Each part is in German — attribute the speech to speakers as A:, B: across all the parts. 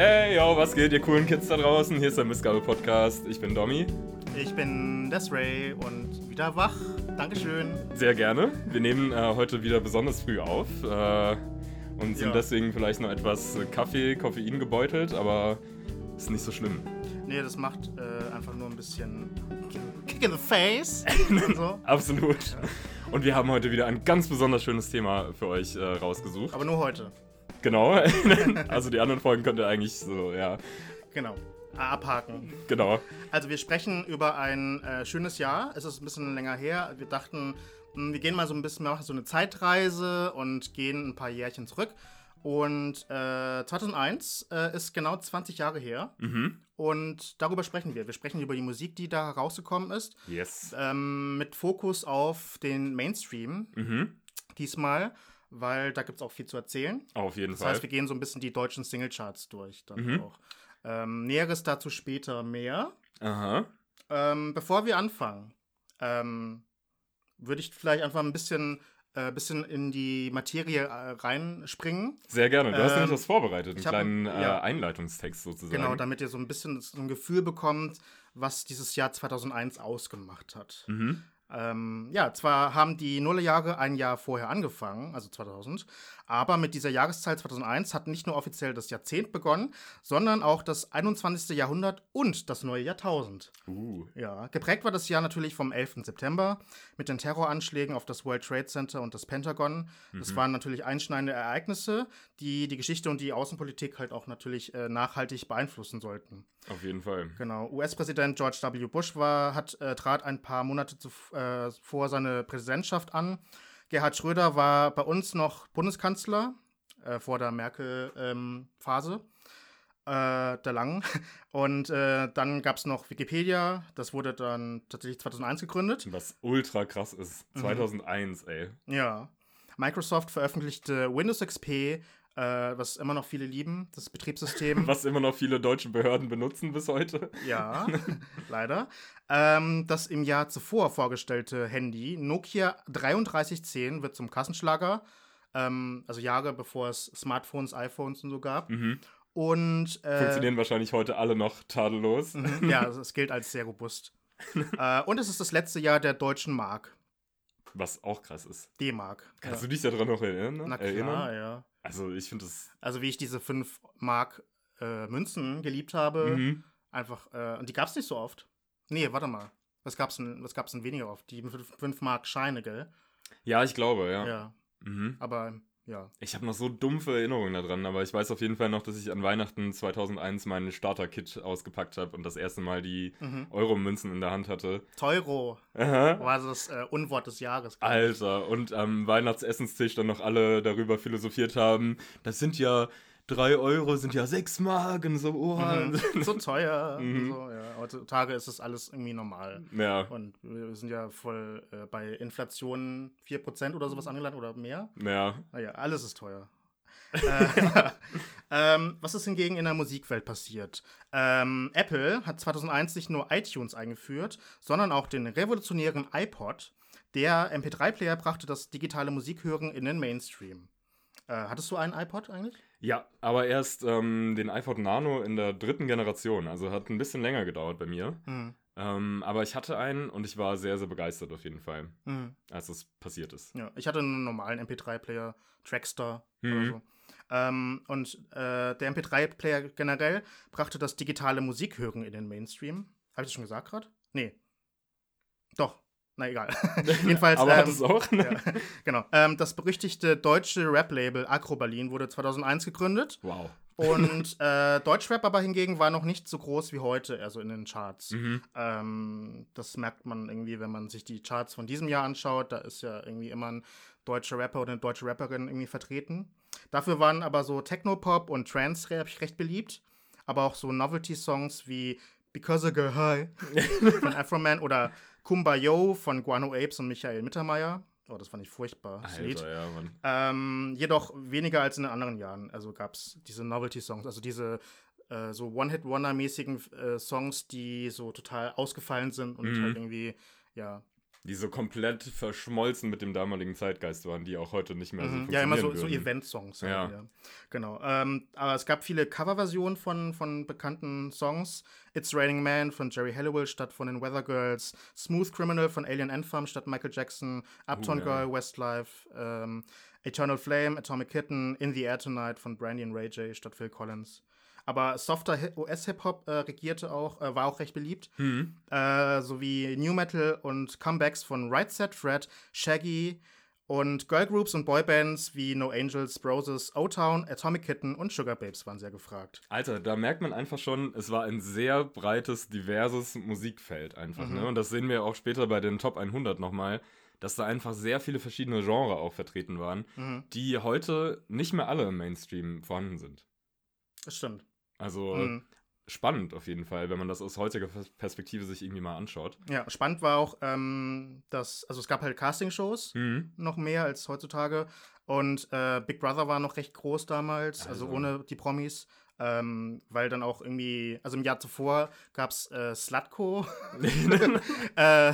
A: Hey, yo, was geht, ihr coolen Kids da draußen? Hier ist der Missgabe Podcast. Ich bin Domi.
B: Ich bin Desray und wieder wach. Dankeschön.
A: Sehr gerne. Wir nehmen äh, heute wieder besonders früh auf äh, und sind
B: Ja.
A: deswegen vielleicht noch etwas äh, Kaffee, Koffein gebeutelt, aber ist nicht so schlimm.
B: Nee, das macht äh, einfach nur ein bisschen Kick in the Face so.
A: Absolut. Und wir haben heute wieder ein ganz besonders schönes Thema für euch äh, rausgesucht.
B: Aber nur heute.
A: Genau. also die anderen Folgen könnt ihr eigentlich so, ja,
B: Genau. Abhaken.
A: genau.
B: Also wir sprechen über ein äh, schönes Jahr. Es ist ein bisschen länger her. Wir dachten, mh, wir gehen mal so ein bisschen, wir machen so eine Zeitreise und gehen ein paar Jährchen zurück. Und äh, 2001 äh, ist genau 20 Jahre her.
A: Mhm.
B: Und darüber sprechen wir. Wir sprechen über die Musik, die da rausgekommen ist.
A: Yes.
B: Ähm, mit Fokus auf den Mainstream
A: Mhm.
B: diesmal, weil da gibt es auch viel zu erzählen.
A: Auf jeden
B: Das
A: Fall.
B: heißt, wir gehen so ein bisschen die deutschen Singlecharts durch dann
A: Mhm.
B: auch. Ähm, Näheres dazu später mehr.
A: Aha.
B: Ähm, bevor wir anfangen, ähm, würde ich vielleicht einfach ein bisschen, äh, bisschen in die Materie äh, reinspringen.
A: Sehr gerne. Du hast
B: Ähm,
A: nämlich was vorbereitet, einen
B: ich hab-
A: kleinen äh,
B: ja.
A: Einleitungstext sozusagen.
B: Genau, damit ihr so ein bisschen so ein Gefühl bekommt, was dieses Jahr 2001 ausgemacht hat.
A: Mhm.
B: Ähm, ja, zwar haben die Nullerjahre ein Jahr vorher angefangen, also 2000, aber mit dieser Jahreszahl 2001 hat nicht nur offiziell das Jahrzehnt begonnen, sondern auch das 21. Jahrhundert und das neue Jahrtausend.
A: Uh.
B: Ja, geprägt war das Jahr natürlich vom 11. September mit den Terroranschlägen auf das World Trade Center und das Pentagon. Das waren natürlich einschneidende Ereignisse, die die Geschichte und die Außenpolitik halt auch natürlich äh, nachhaltig beeinflussen sollten.
A: Auf jeden Fall.
B: Genau. US-Präsident George W. Bush war, hat, äh, trat ein paar Monate zuvor äh, vor seine Präsidentschaft an. Gerhard Schröder war bei uns noch Bundeskanzler äh, vor der Merkel-Phase. äh, der langen. Und äh, dann gab es noch Wikipedia, das wurde dann tatsächlich 2001 gegründet.
A: Was ultra krass ist.
B: Mhm.
A: 2001, ey.
B: Ja. Microsoft veröffentlichte Windows XP, äh, was immer noch viele lieben, das Betriebssystem.
A: Was immer noch viele deutsche Behörden benutzen bis heute.
B: Ja, leider. Ähm, das im Jahr zuvor vorgestellte Handy Nokia 3310 wird zum Kassenschlager. Ähm, also Jahre bevor es Smartphones, iPhones und so gab.
A: Mhm.
B: Und äh,
A: Funktionieren wahrscheinlich heute alle noch tadellos.
B: mhm, ja, es gilt als sehr robust. äh, und es ist das letzte Jahr der deutschen Mark.
A: Was auch krass ist.
B: D-Mark.
A: Kannst
B: ja.
A: du dich daran noch erinnern?
B: Na klar,
A: erinnern?
B: ja.
A: Also ich finde das.
B: Also wie ich diese 5 Mark äh, Münzen geliebt habe.
A: Mhm.
B: Einfach, äh, und die gab es nicht so oft. Nee, warte mal. Was gab's denn, was gab's denn weniger oft? Die 5 Mark Scheine, gell?
A: Ja, ich glaube, ja.
B: Ja.
A: Mhm.
B: Aber ja.
A: Ich habe noch so dumpfe Erinnerungen daran, aber ich weiß auf jeden Fall noch, dass ich an Weihnachten 2001 meinen Starter-Kit ausgepackt habe und das erste Mal die
B: Mhm.
A: Euro-Münzen in der Hand hatte.
B: Teuro
A: Aha.
B: war das äh, Unwort des Jahres.
A: Alter, und am Weihnachtsessenstisch dann noch alle darüber philosophiert haben, das sind ja drei Euro, sind ja sechs Mark und so, oh.
B: Mhm. so teuer.
A: Mhm.
B: so, ja. Heutzutage ist das alles irgendwie normal.
A: Ja,
B: Und wir sind ja voll äh, bei Inflation 4% oder sowas angelangt oder mehr.
A: ja.
B: Naja, alles ist teuer. äh, ähm, was ist hingegen in der Musikwelt passiert? Ähm, Apple hat 2001 nicht nur iTunes eingeführt, sondern auch den revolutionären iPod. Der MP3-Player brachte das digitale Musikhören in den Mainstream. Äh, hattest du einen iPod eigentlich?
A: Ja, aber erst ähm, den iPod Nano in der dritten Generation, also hat ein bisschen länger gedauert bei mir.
B: Hm.
A: Ähm, aber ich hatte einen und ich war sehr, sehr begeistert auf jeden Fall,
B: Hm.
A: als es passiert ist.
B: Ja, ich hatte einen normalen MP3-Player, Trackstar
A: Mhm.
B: oder so. Ähm, und äh, der MP3-Player generell brachte das digitale Musikhören in den Mainstream. Habe ich das schon gesagt gerade? Nee. Doch. Na egal. Jedenfalls.
A: aber
B: ähm,
A: hat es auch?
B: ja, genau. Ähm, das berüchtigte deutsche Rap-Label Agro Berlin wurde 2001 gegründet.
A: Wow.
B: Und äh, Deutschrap aber hingegen war noch nicht so groß wie heute, also in den Charts.
A: Mhm.
B: Ähm, das merkt man irgendwie, wenn man sich die Charts von diesem Jahr anschaut. Da ist ja irgendwie immer ein deutscher Rapper oder eine deutsche Rapperin irgendwie vertreten. Dafür waren aber so Technopop und Trance-Rap recht beliebt. Aber auch so Novelty-Songs wie Because I Go High von Afroman oder Kumbayo von Guano Apes und Michael Mittermeier. Oh, das fand ich furchtbar, das Lied.
A: Alter, ja, Mann.
B: Ähm, jedoch weniger als in den anderen Jahren. Also gab es diese Novelty-Songs, also diese äh, so One-Hit-Wonder-mäßigen äh, Songs, die so total ausgefallen sind und
A: Mhm.
B: halt irgendwie, ja,
A: die so komplett verschmolzen mit dem damaligen Zeitgeist waren, die auch heute nicht mehr so
B: Mhm.
A: funktionieren
B: Ja, immer so,
A: würden.
B: so Event-Songs. halt,
A: Ja.
B: Genau. Ähm, aber es gab viele Coverversionen von, von bekannten Songs. It's Raining Man von Jerry Halliwell statt von den Weather Girls. Smooth Criminal von Alien Anthem statt Michael Jackson. Uptown
A: ja.
B: Girl, Westlife. Ähm, Eternal Flame, Atomic Kitten. In the Air Tonight von Brandy und Ray J statt Phil Collins. Aber softer Hi- US-Hip-Hop äh, regierte auch, äh, war auch recht beliebt.
A: Hm.
B: Äh, sowie New Metal und Comebacks von Right Set Fred, Shaggy und Girlgroups und Boybands wie No Angels, Broses, O-Town, Atomic Kitten und Sugar Babes waren sehr gefragt.
A: Alter, da merkt man einfach schon, es war ein sehr breites, diverses Musikfeld einfach.
B: Mhm.
A: Ne? Und das sehen wir auch später bei den Top 100 nochmal, dass da einfach sehr viele verschiedene Genres auch vertreten waren,
B: Mhm.
A: die heute nicht mehr alle im Mainstream vorhanden sind.
B: Das stimmt.
A: Also
B: Mhm.
A: spannend auf jeden Fall, wenn man das aus heutiger Pers- Perspektive sich irgendwie mal anschaut.
B: Ja, spannend war auch, ähm, dass, also es gab halt Castingshows,
A: Mhm.
B: noch mehr als heutzutage. Und äh, Big Brother war noch recht groß damals, also,
A: Also.
B: ohne die Promis. Ähm, weil dann auch irgendwie, also im Jahr zuvor gab es äh, Slutko, äh,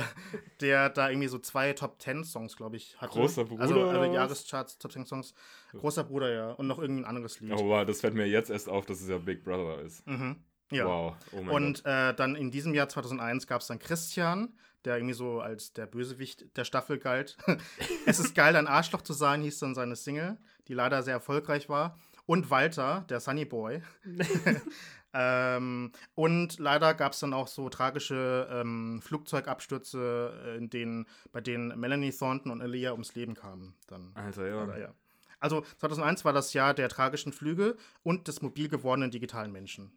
B: der da irgendwie so zwei Top Ten Songs, glaube ich, hatte.
A: Großer Bruder
B: Also, also? Jahrescharts, Top Ten Songs. Großer Bruder, ja. Und noch irgendein anderes Lied.
A: oh wow, das fällt mir jetzt erst auf, dass es ja Big Brother ist.
B: Mhm. Ja.
A: Wow, oh.
B: Und äh, dann in diesem Jahr 2001 gab es dann Christian, der irgendwie so als der Bösewicht der Staffel galt. es ist geil, ein Arschloch zu sein, hieß dann seine Single, die leider sehr erfolgreich war. Und Walter, der Sunny Boy. ähm, und leider gab es dann auch so tragische ähm, Flugzeugabstürze, äh, in denen, bei denen Melanie Thornton und Aaliyah ums Leben kamen. Dann.
A: Alter, ja.
B: Leider, ja. Also 2001 war das Jahr der tragischen Flüge und des mobil gewordenen digitalen Menschen.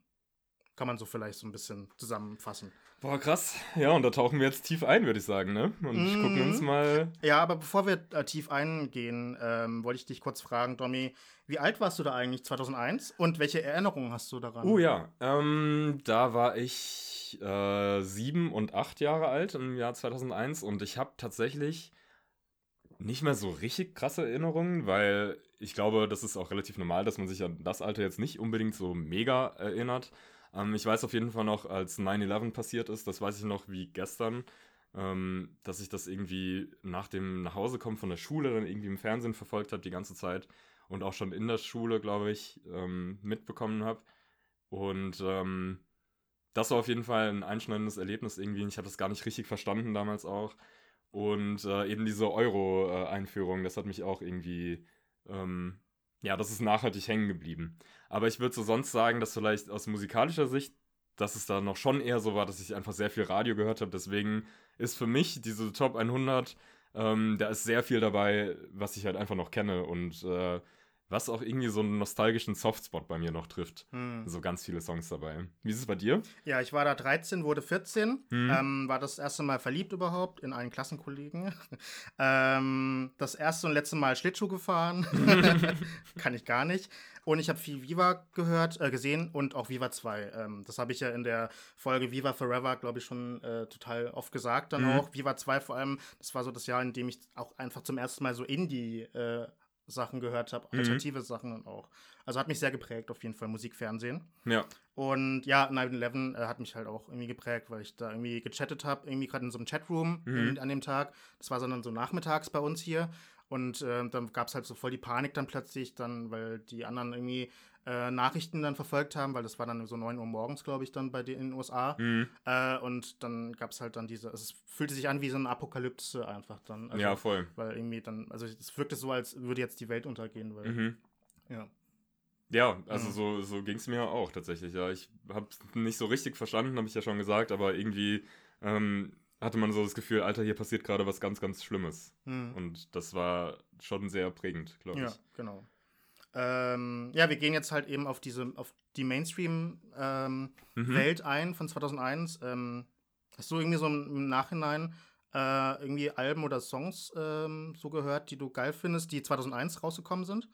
B: Kann man so vielleicht so ein bisschen zusammenfassen.
A: Boah, krass. Ja, und da tauchen wir jetzt tief ein, würde ich sagen, ne? Und
B: Mhm.
A: gucken uns mal.
B: Ja, aber bevor wir äh, tief eingehen, ähm, wollte ich dich kurz fragen, Domi, wie alt warst du da eigentlich 2001 und welche Erinnerungen hast du daran?
A: Oh ja, ähm, da war ich äh, sieben und acht Jahre alt im Jahr 2001 und ich habe tatsächlich nicht mehr so richtig krasse Erinnerungen, weil ich glaube, das ist auch relativ normal, dass man sich an das Alter jetzt nicht unbedingt so mega erinnert. Ähm, ich weiß auf jeden Fall noch, als 9-11 passiert ist, das weiß ich noch wie gestern, ähm, dass ich das irgendwie nach dem Nachhausekommen von der Schule dann irgendwie im Fernsehen verfolgt habe die ganze Zeit und auch schon in der Schule, glaube ich, ähm, mitbekommen habe. Und ähm, das war auf jeden Fall ein einschneidendes Erlebnis irgendwie. Ich habe das gar nicht richtig verstanden damals auch. Und äh, eben diese Euro-Einführung, das hat mich auch irgendwie, ähm, ja, das ist nachhaltig hängen geblieben. Aber ich würde so sonst sagen, dass vielleicht aus musikalischer Sicht, dass es da noch schon eher so war, dass ich einfach sehr viel Radio gehört habe. Deswegen ist für mich diese Top 100, ähm, da ist sehr viel dabei, was ich halt einfach noch kenne und äh, was auch irgendwie so einen nostalgischen Softspot bei mir noch trifft.
B: Hm.
A: So ganz viele Songs dabei. Wie ist es bei dir?
B: Ja, ich war da 13, wurde 14,
A: Hm.
B: ähm, war das erste Mal verliebt überhaupt in einen Klassenkollegen. ähm, das erste und letzte Mal Schlittschuh gefahren. Kann ich gar nicht. Und ich habe viel Viva gehört, äh, gesehen und auch Viva 2. Ähm, das habe ich ja in der Folge Viva Forever, glaube ich, schon äh, total oft gesagt. Dann
A: Mhm.
B: auch Viva 2 vor allem, das war so das Jahr, in dem ich auch einfach zum ersten Mal so Indie äh, Sachen gehört habe,
A: Mhm.
B: alternative Sachen und auch. Also hat mich sehr geprägt, auf jeden Fall Musik, Fernsehen.
A: Ja.
B: Und ja, 9-11 äh, hat mich halt auch irgendwie geprägt, weil ich da irgendwie gechattet habe, irgendwie gerade in so einem Chatroom
A: Mhm.
B: an dem Tag. Das war dann so nachmittags bei uns hier. Und äh, dann gab es halt so voll die Panik dann plötzlich, dann, weil die anderen irgendwie äh, Nachrichten dann verfolgt haben, weil das war dann so 9 Uhr morgens, glaube ich, dann bei den in den USA.
A: Mhm.
B: Äh, und dann gab es halt dann diese, also es fühlte sich an wie so eine Apokalypse einfach dann. Also,
A: ja, voll.
B: Weil irgendwie dann, also es wirkte so, als würde jetzt die Welt untergehen, weil,
A: Mhm.
B: ja.
A: Ja, also
B: Mhm.
A: so, so ging es mir auch tatsächlich. Ja, ich habe nicht so richtig verstanden, habe ich ja schon gesagt, aber irgendwie ähm, hatte man so das Gefühl, Alter, hier passiert gerade was ganz, ganz Schlimmes.
B: Hm.
A: Und das war schon sehr prägend, glaube
B: Ja,
A: ich.
B: genau. Ähm, ja, wir gehen jetzt halt eben auf diese, auf die Mainstream-Welt
A: Mhm.
B: ein von 2001. Ähm, hast du irgendwie so im, Nachhinein äh, irgendwie Alben oder Songs ähm, so gehört, die du geil findest, die 2001 rausgekommen sind?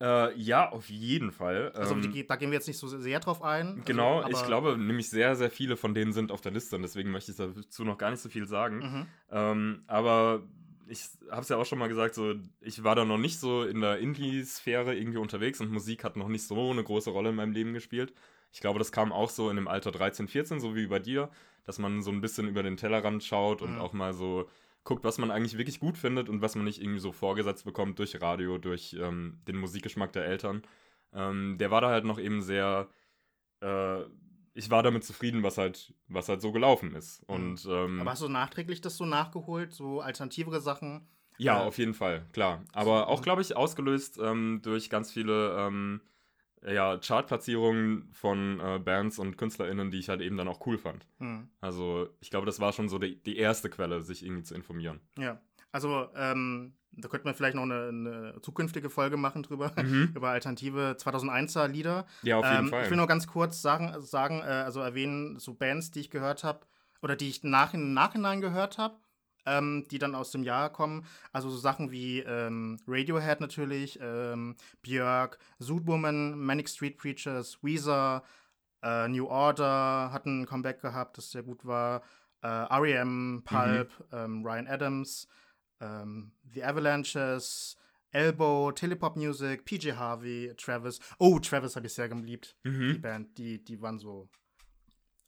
A: Äh, ja, auf jeden Fall.
B: Also
A: Ähm,
B: die, ge- da gehen wir jetzt nicht so sehr drauf ein.
A: Genau,
B: also,
A: ich
B: aber-
A: glaube nämlich sehr, sehr viele von denen sind auf der Liste und deswegen möchte ich dazu noch gar nicht so viel sagen.
B: Mhm.
A: Ähm, aber ich habe es ja auch schon mal gesagt, so ich war da noch nicht so in der Indie-Sphäre irgendwie unterwegs und Musik hat noch nicht so eine große Rolle in meinem Leben gespielt. Ich glaube, das kam auch so in dem Alter 13, 14, so wie bei dir, dass man so ein bisschen über den Tellerrand schaut und
B: Mhm.
A: auch mal so guckt, was man eigentlich wirklich gut findet und was man nicht irgendwie so vorgesetzt bekommt durch Radio, durch ähm, den Musikgeschmack der Eltern. Ähm, der war da halt noch eben sehr. Äh, ich war damit zufrieden, was halt, was halt so gelaufen ist.
B: Mhm.
A: Und, ähm,
B: Aber hast du nachträglich das so nachgeholt, so alternativere Sachen?
A: ja,
B: äh,
A: auf jeden Fall, klar. Aber auch,
B: mhm.
A: glaube ich, ausgelöst ähm, durch ganz viele ähm, ja, Chartplatzierungen von äh, Bands und KünstlerInnen, die ich halt eben dann auch cool fand.
B: Hm.
A: Also, ich glaube, das war schon so die, die erste Quelle, sich irgendwie zu informieren.
B: Ja, also ähm, da könnten wir vielleicht noch eine, eine zukünftige Folge machen drüber,
A: Mhm.
B: über alternative 2001er Lieder.
A: Ja, auf jeden
B: ähm,
A: Fall.
B: Ich will nur ganz kurz sagen, sagen äh, also erwähnen, so Bands, die ich gehört habe oder die ich nach, im Nachhinein gehört habe, ähm, die dann aus dem Jahr kommen. Also so Sachen wie ähm, Radiohead natürlich, ähm, Björk, Zootwoman, Manic Street Preachers, Weezer, äh, New Order hatten ein Comeback gehabt, das sehr gut war. Äh, R.E.M., Pulp, ähm, Ryan Adams, ähm, The Avalanches, Elbow, Telepop Music, PJ Harvey, Travis. Oh, Travis habe ich sehr geliebt. Die
A: Mhm.
B: Band, die, die waren so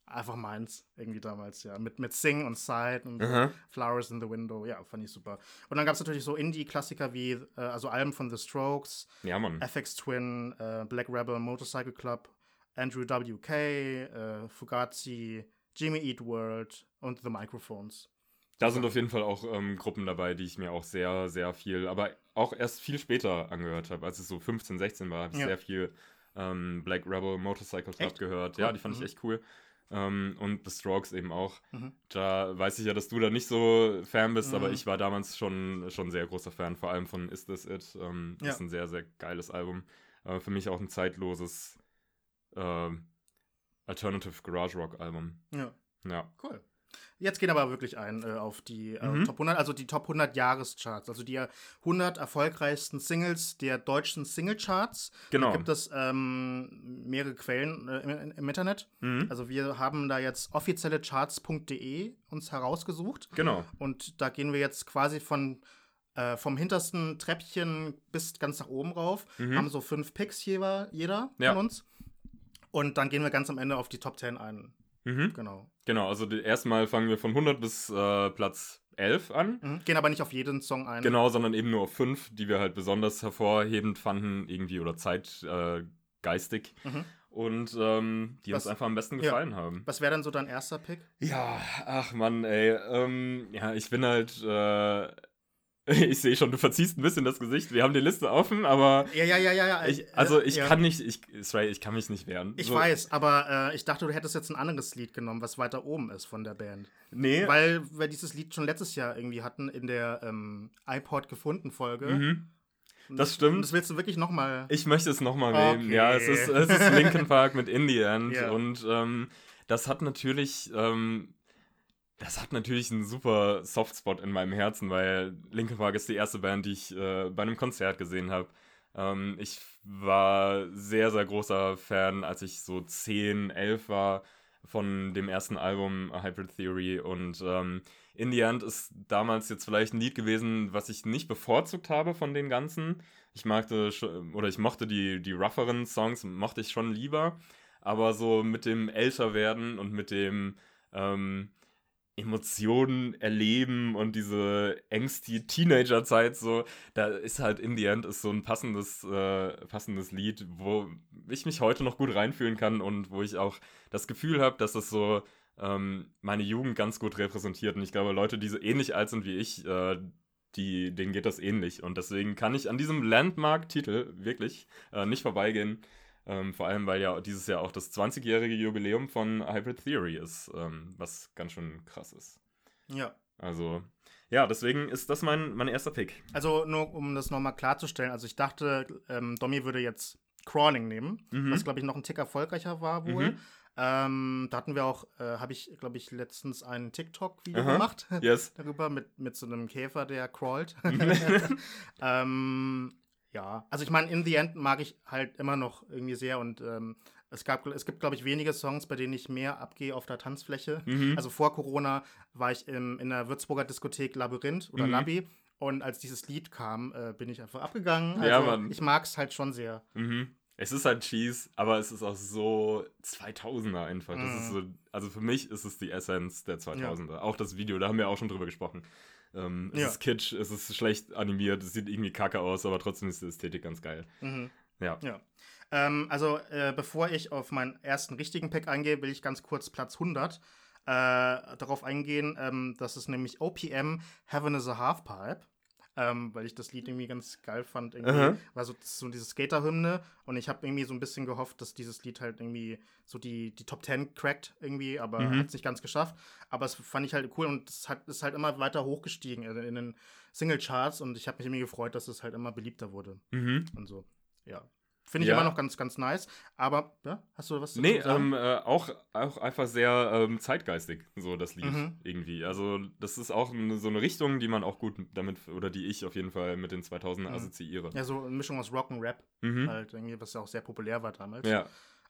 B: einfach meins irgendwie damals, ja. Mit, mit Sing und Side und.
A: Aha.
B: Flowers in the Window, ja, fand ich super. Und dann gab es natürlich so Indie-Klassiker wie, äh, also Alben von The Strokes,
A: Ja.
B: FX Twin, äh, Black Rebel Motorcycle Club, Andrew WK, äh, Fugazi, Jimmy Eat World und The Microphones.
A: Da sind auf jeden Fall auch ähm, Gruppen dabei, die ich mir auch sehr, sehr viel, aber auch erst viel später angehört habe. Als es so 15, 16 war, habe ich
B: Ja.
A: sehr viel ähm, Black Rebel Motorcycle Club
B: Echt?
A: gehört.
B: Cool.
A: Ja, die fand
B: Mhm.
A: ich echt cool. Ähm, und The Strokes eben auch.
B: Mhm.
A: Da weiß ich ja, dass du da nicht so Fan bist, aber
B: Mhm.
A: ich war damals schon, schon sehr großer Fan, vor allem von Is This It. Ähm,
B: Ja.
A: Ist ein sehr, sehr geiles Album. Äh, für mich auch ein zeitloses ähm, Alternative Garage Rock Album.
B: Ja,
A: Ja.
B: cool. Jetzt gehen aber wirklich ein äh, auf die äh,
A: Mhm.
B: Top 100, also die Top 100 Jahrescharts, also die 100 erfolgreichsten Singles der deutschen Singlecharts.
A: Genau.
B: Da gibt es ähm, mehrere Quellen äh, im, im Internet.
A: Mhm.
B: Also wir haben da jetzt offiziellecharts.de uns herausgesucht.
A: Genau.
B: Und da gehen wir jetzt quasi von äh, vom hintersten Treppchen bis ganz nach oben rauf.
A: Mhm.
B: Haben so fünf Picks jeder, jeder
A: Ja.
B: von uns. Und dann gehen wir ganz am Ende auf die Top 10 ein.
A: Mhm.
B: Genau.
A: Genau, also erstmal fangen wir von 100 bis äh, Platz 11 an.
B: Mhm. Gehen aber nicht auf jeden Song ein.
A: Genau, sondern eben nur auf fünf, die wir halt besonders hervorhebend fanden, irgendwie oder zeitgeistig. Äh.
B: Mhm.
A: Und ähm, die uns
B: Was-
A: einfach am besten
B: ja.
A: gefallen haben.
B: Was wäre denn so dein erster Pick?
A: Ja, ach Mann, ey. Ähm, ja, ich bin halt. Äh, ich sehe schon, du verziehst ein bisschen das Gesicht. Wir haben die Liste offen, aber.
B: Ja, ja, ja, ja. ja.
A: Ich, also ich
B: ja.
A: kann nicht, ich, sorry, ich kann mich nicht wehren.
B: Ich
A: So-
B: weiß, aber äh, ich dachte, du hättest jetzt ein anderes Lied genommen, was weiter oben ist von der Band.
A: Nee.
B: Weil wir dieses Lied schon letztes Jahr irgendwie hatten in der ähm, iPod gefunden Folge.
A: mhm. Das stimmt.
B: das willst du wirklich nochmal.
A: Ich möchte es nochmal
B: Okay.
A: nehmen. Ja, es ist, es ist Linkin Park mit In the End.
B: Ja.
A: Und ähm, das hat natürlich, ähm, das hat natürlich einen super Softspot in meinem Herzen, weil Linkin Park ist die erste Band, die ich äh, bei einem Konzert gesehen habe. Ähm, ich war sehr, sehr großer Fan, als ich so 10, 11 war von dem ersten Album Hybrid Theory und ähm, In the End ist damals jetzt vielleicht ein Lied gewesen, was ich nicht bevorzugt habe von den ganzen. Ich magte oder ich mochte die, die rougheren Songs, mochte ich schon lieber. Aber so mit dem Älterwerden und mit dem ähm, Emotionen erleben und diese ängstige Teenagerzeit so, da ist halt In the End ist so ein passendes, äh, passendes Lied, wo ich mich heute noch gut reinfühlen kann und wo ich auch das Gefühl habe, dass es so ähm, meine Jugend ganz gut repräsentiert. Und ich glaube, Leute, die so ähnlich alt sind wie ich, äh, die, denen geht das ähnlich. Und deswegen kann ich an diesem Landmark-Titel wirklich äh, nicht vorbeigehen. Ähm, vor allem, weil ja dieses Jahr auch das 20-jährige Jubiläum von Hybrid Theory ist, ähm, was ganz schön krass ist.
B: Ja.
A: Also, ja, deswegen ist das mein, mein erster Pick.
B: Also nur um das nochmal klarzustellen, also ich dachte, ähm, Domi würde jetzt Crawling nehmen,
A: Mhm.
B: was glaube ich noch ein Tick erfolgreicher war wohl.
A: Mhm.
B: Ähm, da hatten wir auch, äh, habe ich glaube ich letztens ein TikTok-Video gemacht
A: Yes.
B: darüber mit, mit so einem Käfer, der crawlt. ähm, ja, also ich meine, in the end mag ich halt immer noch irgendwie sehr und ähm, es gab, es gibt, glaube ich, wenige Songs, bei denen ich mehr abgehe auf der Tanzfläche.
A: Mhm.
B: Also vor Corona war ich im, in der Würzburger Diskothek Labyrinth oder
A: Mhm.
B: Labi und als dieses Lied kam, äh, bin ich einfach abgegangen.
A: Ja,
B: Also
A: Mann.
B: ich mag es halt schon sehr.
A: Mhm. Es ist halt Cheese, aber es ist auch so 2000er einfach. Das ist so,
B: Mhm.
A: also für mich ist es die Essenz der 2000er. Auch das Video, da haben wir auch schon drüber gesprochen. Ähm, es
B: Ja.
A: ist kitsch, es ist schlecht animiert, es sieht irgendwie kacke aus, aber trotzdem ist die Ästhetik ganz geil.
B: Mhm.
A: Ja.
B: Ja. Ähm, also, äh, bevor ich auf meinen ersten richtigen Pick eingehe, will ich ganz kurz Platz 100 äh, darauf eingehen. Ähm, das ist nämlich OPM Heaven is a Halfpipe. Ähm, weil ich das Lied irgendwie ganz geil fand. Irgendwie.
A: Aha.
B: War so, so diese Skater-Hymne und ich habe irgendwie so ein bisschen gehofft, dass dieses Lied halt irgendwie so die, die Top 10 crackt irgendwie, aber
A: Mhm.
B: hat es nicht ganz geschafft. Aber es fand ich halt cool und es hat, ist halt immer weiter hochgestiegen in, in den Single-Charts und ich habe mich irgendwie gefreut, dass es halt immer beliebter wurde
A: Mhm.
B: und so. Ja. Finde ich
A: Ja.
B: immer noch ganz, ganz nice. Aber, ja, hast du was dazu
A: Nee,
B: zu sagen?
A: ähm, äh, auch, auch einfach sehr ähm, zeitgeistig, so das Lied
B: Mhm.
A: irgendwie. Also, das ist auch eine, so eine Richtung, die man auch gut damit, oder die ich auf jeden Fall mit den 2000er
B: Mhm.
A: assoziiere.
B: ja, so eine Mischung aus Rock und Rap,
A: Mhm.
B: halt irgendwie, was ja auch sehr populär war damals.
A: Ja.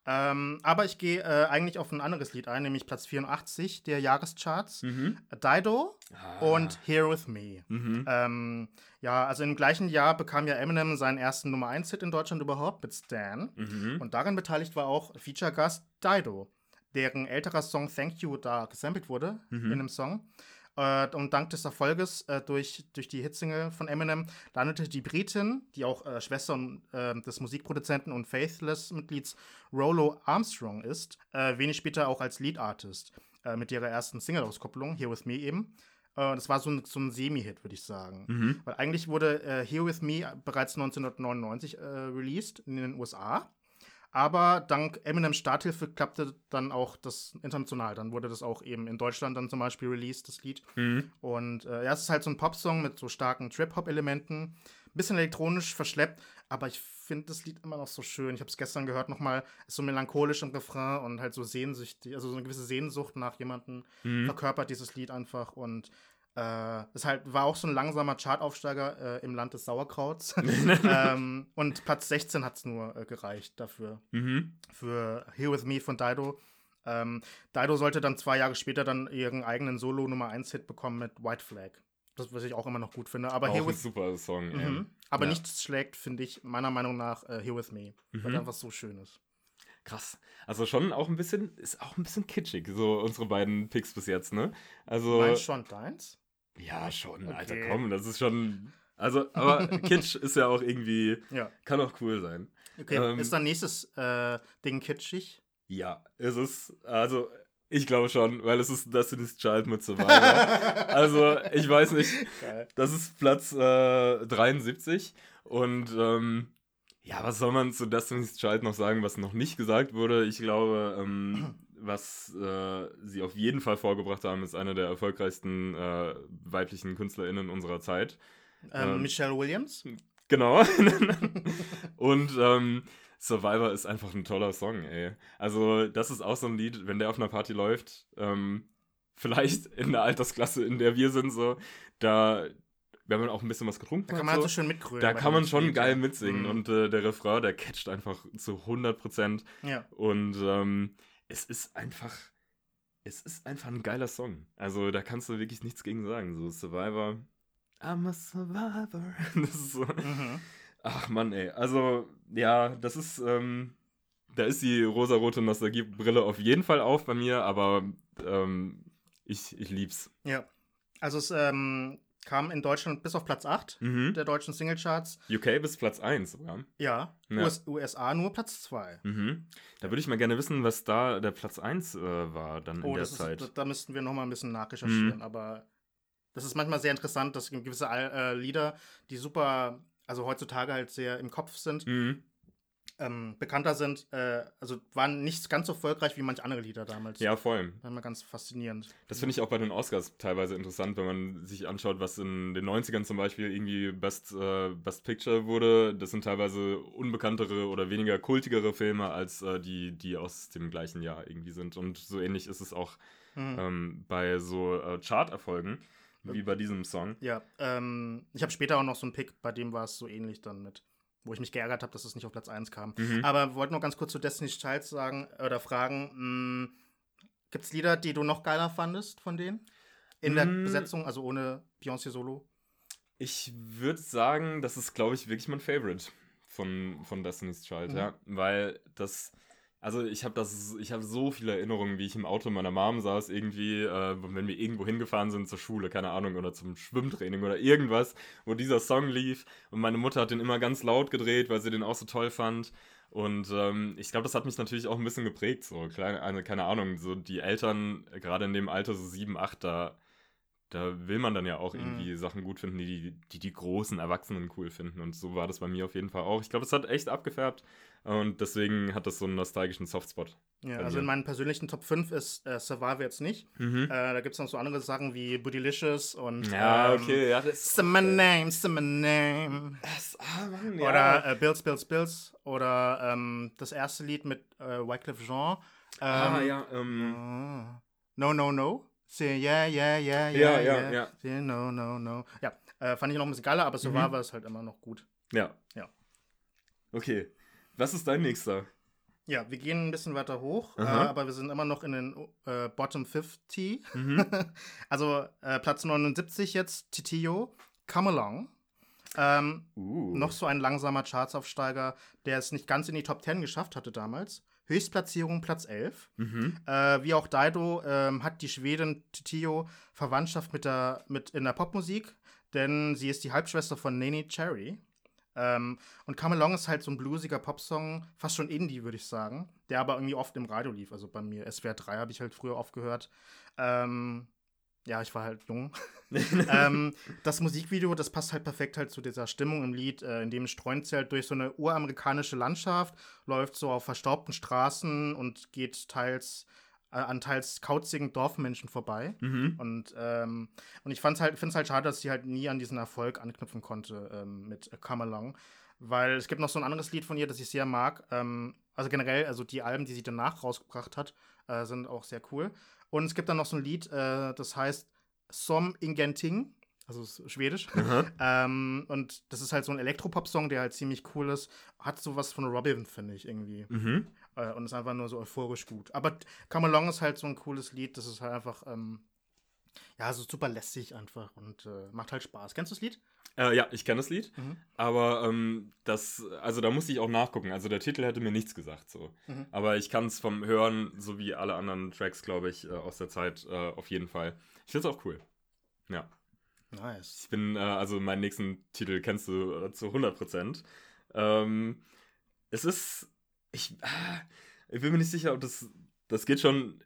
B: Ähm, aber ich gehe äh, eigentlich auf ein anderes Lied ein, nämlich Platz 84 der Jahrescharts.
A: Mhm.
B: Dido
A: Ah.
B: und Here With Me.
A: Mhm.
B: Ähm, ja, also im gleichen Jahr bekam ja Eminem seinen ersten Nummer 1-Hit in Deutschland überhaupt mit Stan.
A: Mhm.
B: Und daran beteiligt war auch Feature-Gast Dido, deren älterer Song Thank You da gesampelt wurde
A: Mhm.
B: in dem Song. Äh, und dank des Erfolges äh, durch, durch die Hitsingle von Eminem landete die Britin, die auch äh, Schwester äh, des Musikproduzenten und Faithless-Mitglieds Rollo Armstrong ist, äh, wenig später auch als Lead-Artist äh, mit ihrer ersten Single-Auskopplung, Here With Me eben. Das war so ein, so ein Semi-Hit, würde ich sagen.
A: Mhm.
B: Weil eigentlich wurde Here With Me bereits 1999 äh, released in den USA. Aber dank Eminems Starthilfe klappte dann auch das international. Dann wurde das auch eben in Deutschland dann zum Beispiel released, das Lied.
A: Mhm.
B: Und äh, ja, es ist halt so ein Popsong mit so starken Trip-Hop-Elementen. Bisschen elektronisch verschleppt, aber ich finde das Lied immer noch so schön. Ich habe es gestern gehört nochmal. Ist so melancholisch im Refrain und halt so sehnsüchtig, also so eine gewisse Sehnsucht nach jemandem
A: Mhm.
B: verkörpert dieses Lied einfach. Und äh, es halt, war auch so ein langsamer Chartaufsteiger äh, im Land des Sauerkrauts. ähm, und Platz 16 hat es nur äh, gereicht dafür.
A: Mhm.
B: Für Here With Me von Dido. Ähm, Dido sollte dann zwei Jahre später dann ihren eigenen Solo-Nummer 1-Hit bekommen mit White Flag. Das, was ich auch immer noch gut finde. Aber
A: Auch
B: Here
A: ein
B: With
A: super Song.
B: Mhm. Aber
A: Ja.
B: nichts schlägt, finde ich, meiner Meinung nach, äh, Here With Me. Weil
A: Mhm.
B: einfach so schön ist.
A: Krass. Also schon auch ein bisschen, ist auch ein bisschen kitschig, so unsere beiden Picks bis jetzt, ne? Also.
B: Meinst schon deins?
A: Ja, schon, Alter,
B: Okay.
A: komm, das ist schon. Also, aber Kitsch ist ja auch irgendwie,
B: Ja.
A: kann auch cool sein.
B: Okay,
A: Ähm,
B: ist dein nächstes äh, Ding kitschig?
A: Ja, es ist, also, ich glaube schon, weil es ist Destiny's Child mit Survivor. also, ich weiß nicht,
B: Geil.
A: das ist Platz äh, 73 und ähm, ja, was soll man zu Destiny's Child noch sagen, was noch nicht gesagt wurde? Ich glaube, ähm, was äh, sie auf jeden Fall vorgebracht haben, ist eine der erfolgreichsten äh, weiblichen KünstlerInnen unserer Zeit.
B: Ähm,
A: ähm,
B: Michelle Williams?
A: Genau. und ähm, Survivor ist einfach ein toller Song, ey. Also, das ist auch so ein Lied, wenn der auf einer Party läuft, ähm, vielleicht in der Altersklasse, in der wir sind, so, da, wenn man auch ein bisschen was getrunken
B: Da kann
A: hat,
B: man halt
A: so,
B: so schön mitgrölen.
A: da kann man schon
B: Lied,
A: geil
B: ja.
A: mitsingen
B: Mhm.
A: und äh, der Refrain, der catcht einfach zu 100 Prozent
B: Ja.
A: und ähm, es ist einfach, es ist einfach ein geiler Song. Also da kannst du wirklich nichts gegen sagen. So Survivor, I'm a Survivor. Das ist so,
B: Mhm.
A: ach Mann, ey. Also ja, das ist, ähm, da ist die rosarote Nostalgiebrille auf jeden Fall auf bei mir, aber ähm, ich, ich lieb's.
B: Ja. Also es ähm, kam in Deutschland bis auf Platz 8
A: Mhm.
B: der deutschen Singlecharts.
A: UK bis Platz 1 sogar.
B: Ja.
A: Ja.
B: US USA nur Platz 2.
A: Mhm. Da würde ich mal gerne wissen, was da der Platz 1 äh, war dann in
B: Oh,
A: der
B: das ist,
A: Zeit.
B: da, da müssten wir noch mal ein bisschen nachrecherchieren.
A: Mhm.
B: Aber das ist manchmal sehr interessant, dass gewisse äh, Lieder, die super, also heutzutage halt sehr im Kopf sind,
A: Mhm.
B: Ähm, bekannter sind, äh, also waren nicht ganz so erfolgreich wie manche andere Lieder damals.
A: Ja, voll.
B: War immer ganz faszinierend.
A: Das finde ich auch bei den Oscars teilweise interessant, wenn man sich anschaut, was in den 90ern zum Beispiel irgendwie Best, äh, Best Picture wurde. Das sind teilweise unbekanntere oder weniger kultigere Filme als äh, die, die aus dem gleichen Jahr irgendwie sind. Und so ähnlich ist es auch
B: Mhm.
A: ähm, bei so äh, Chart-Erfolgen wie bei diesem Song.
B: Ja, ähm, ich habe später auch noch so einen Pick, bei dem war es so ähnlich dann mit, wo ich mich geärgert habe, dass es nicht auf Platz 1 kam.
A: Mhm.
B: Aber wollte noch ganz kurz zu Destiny's Child sagen oder fragen, gibt es Lieder, die du noch geiler fandest von denen? In der
A: Mm.
B: Besetzung, also ohne Beyoncé Solo?
A: Ich würde sagen, das ist, glaube ich, wirklich mein Favorite von, von Destiny's Child,
B: Mhm.
A: ja. Weil das, Also ich habe das, ich habe so viele Erinnerungen, wie ich im Auto meiner Mom saß, irgendwie, äh, wenn wir irgendwo hingefahren sind zur Schule, keine Ahnung, oder zum Schwimmtraining oder irgendwas, wo dieser Song lief und meine Mutter hat den immer ganz laut gedreht, weil sie den auch so toll fand. Und ähm, ich glaube, das hat mich natürlich auch ein bisschen geprägt. So, kleine, also, keine Ahnung, so die Eltern, gerade in dem Alter, so sieben, acht, da da will man dann ja auch
B: Mhm.
A: irgendwie Sachen gut finden, die die, die die großen Erwachsenen cool finden. Und so war das bei mir auf jeden Fall auch. Ich glaube, es hat echt abgefärbt. Und deswegen hat das so einen nostalgischen Softspot.
B: Ja, also in meinen persönlichen Top 5 ist äh, Survivor jetzt nicht.
A: Mhm.
B: Äh, da gibt es noch so andere Sachen wie Bootylicious und
A: Ja,
B: ähm,
A: okay, ja, das
B: Say my name, say my name.
A: Das, ah, Mann,
B: Oder äh, Bills, Bills, Bills. Oder ähm, das erste Lied mit äh, Wycliffe Jean. Ähm,
A: ah, ja, ähm,
B: ah. No, no, no. Say yeah, yeah, yeah,
A: Ja,
B: yeah,
A: ja,
B: yeah.
A: ja.
B: Say no, no, no. Ja, äh, fand ich noch ein bisschen geiler, aber Survivor ist halt immer noch gut.
A: ja.
B: Ja.
A: Okay. Was ist dein nächster?
B: Ja, wir gehen ein bisschen weiter hoch, äh, aber wir sind immer noch in den äh, Bottom 50.
A: Mhm.
B: also äh, Platz 79 jetzt, Titio, Come Along. Ähm,
A: Uh.
B: Noch so ein langsamer Chartsaufsteiger, der es nicht ganz in die Top 10 geschafft hatte damals. Höchstplatzierung Platz 11.
A: Mhm.
B: Äh, wie auch Daido ähm, hat die Schwedin Titio Verwandtschaft mit, der, mit in der Popmusik, denn sie ist die Halbschwester von Nene Cherry. Ähm, und Come Along ist halt so ein bluesiger Popsong, fast schon Indie, würde ich sagen, der aber irgendwie oft im Radio lief. Also bei mir SWR 3 habe ich halt früher oft gehört. Ähm, ja, ich war halt jung. ähm, das Musikvideo, das passt halt perfekt halt zu dieser Stimmung im Lied, äh, in dem streunt sie halt durch so eine uramerikanische Landschaft, läuft so auf verstaubten Straßen und geht teils an teils kauzigen Dorfmenschen vorbei.
A: Mhm.
B: Und, ähm, und ich fand's halt, finde es halt schade, dass sie halt nie an diesen Erfolg anknüpfen konnte ähm, mit äh, Come Along. Weil es gibt noch so ein anderes Lied von ihr, das ich sehr mag. Ähm, also generell, also die Alben, die sie danach rausgebracht hat, äh, sind auch sehr cool. Und es gibt dann noch so ein Lied, äh, das heißt Som Ingenting, also es ist schwedisch. Ähm, und das ist halt so ein Elektropop-Song, der halt ziemlich cool ist. Hat sowas von Robin, finde ich, irgendwie.
A: Mhm.
B: Äh, und ist einfach nur so euphorisch gut. Aber Come Along ist halt so ein cooles Lied. Das ist halt einfach, ähm, ja, so super lässig einfach und äh, macht halt Spaß. Kennst du das Lied?
A: Äh, ja, ich kenne das Lied,
B: Mhm.
A: aber ähm, das, also da musste ich auch nachgucken. Also der Titel hätte mir nichts gesagt, so.
B: Mhm.
A: Aber ich kann es vom Hören, so wie alle anderen Tracks, glaube ich, äh, aus der Zeit, äh, auf jeden Fall. Ich finde es auch cool. Ja.
B: Nice.
A: Ich bin, äh, also meinen nächsten Titel kennst du äh, zu 100%. Ähm, es ist, ich, ah, ich bin mir nicht sicher, ob das, das geht schon,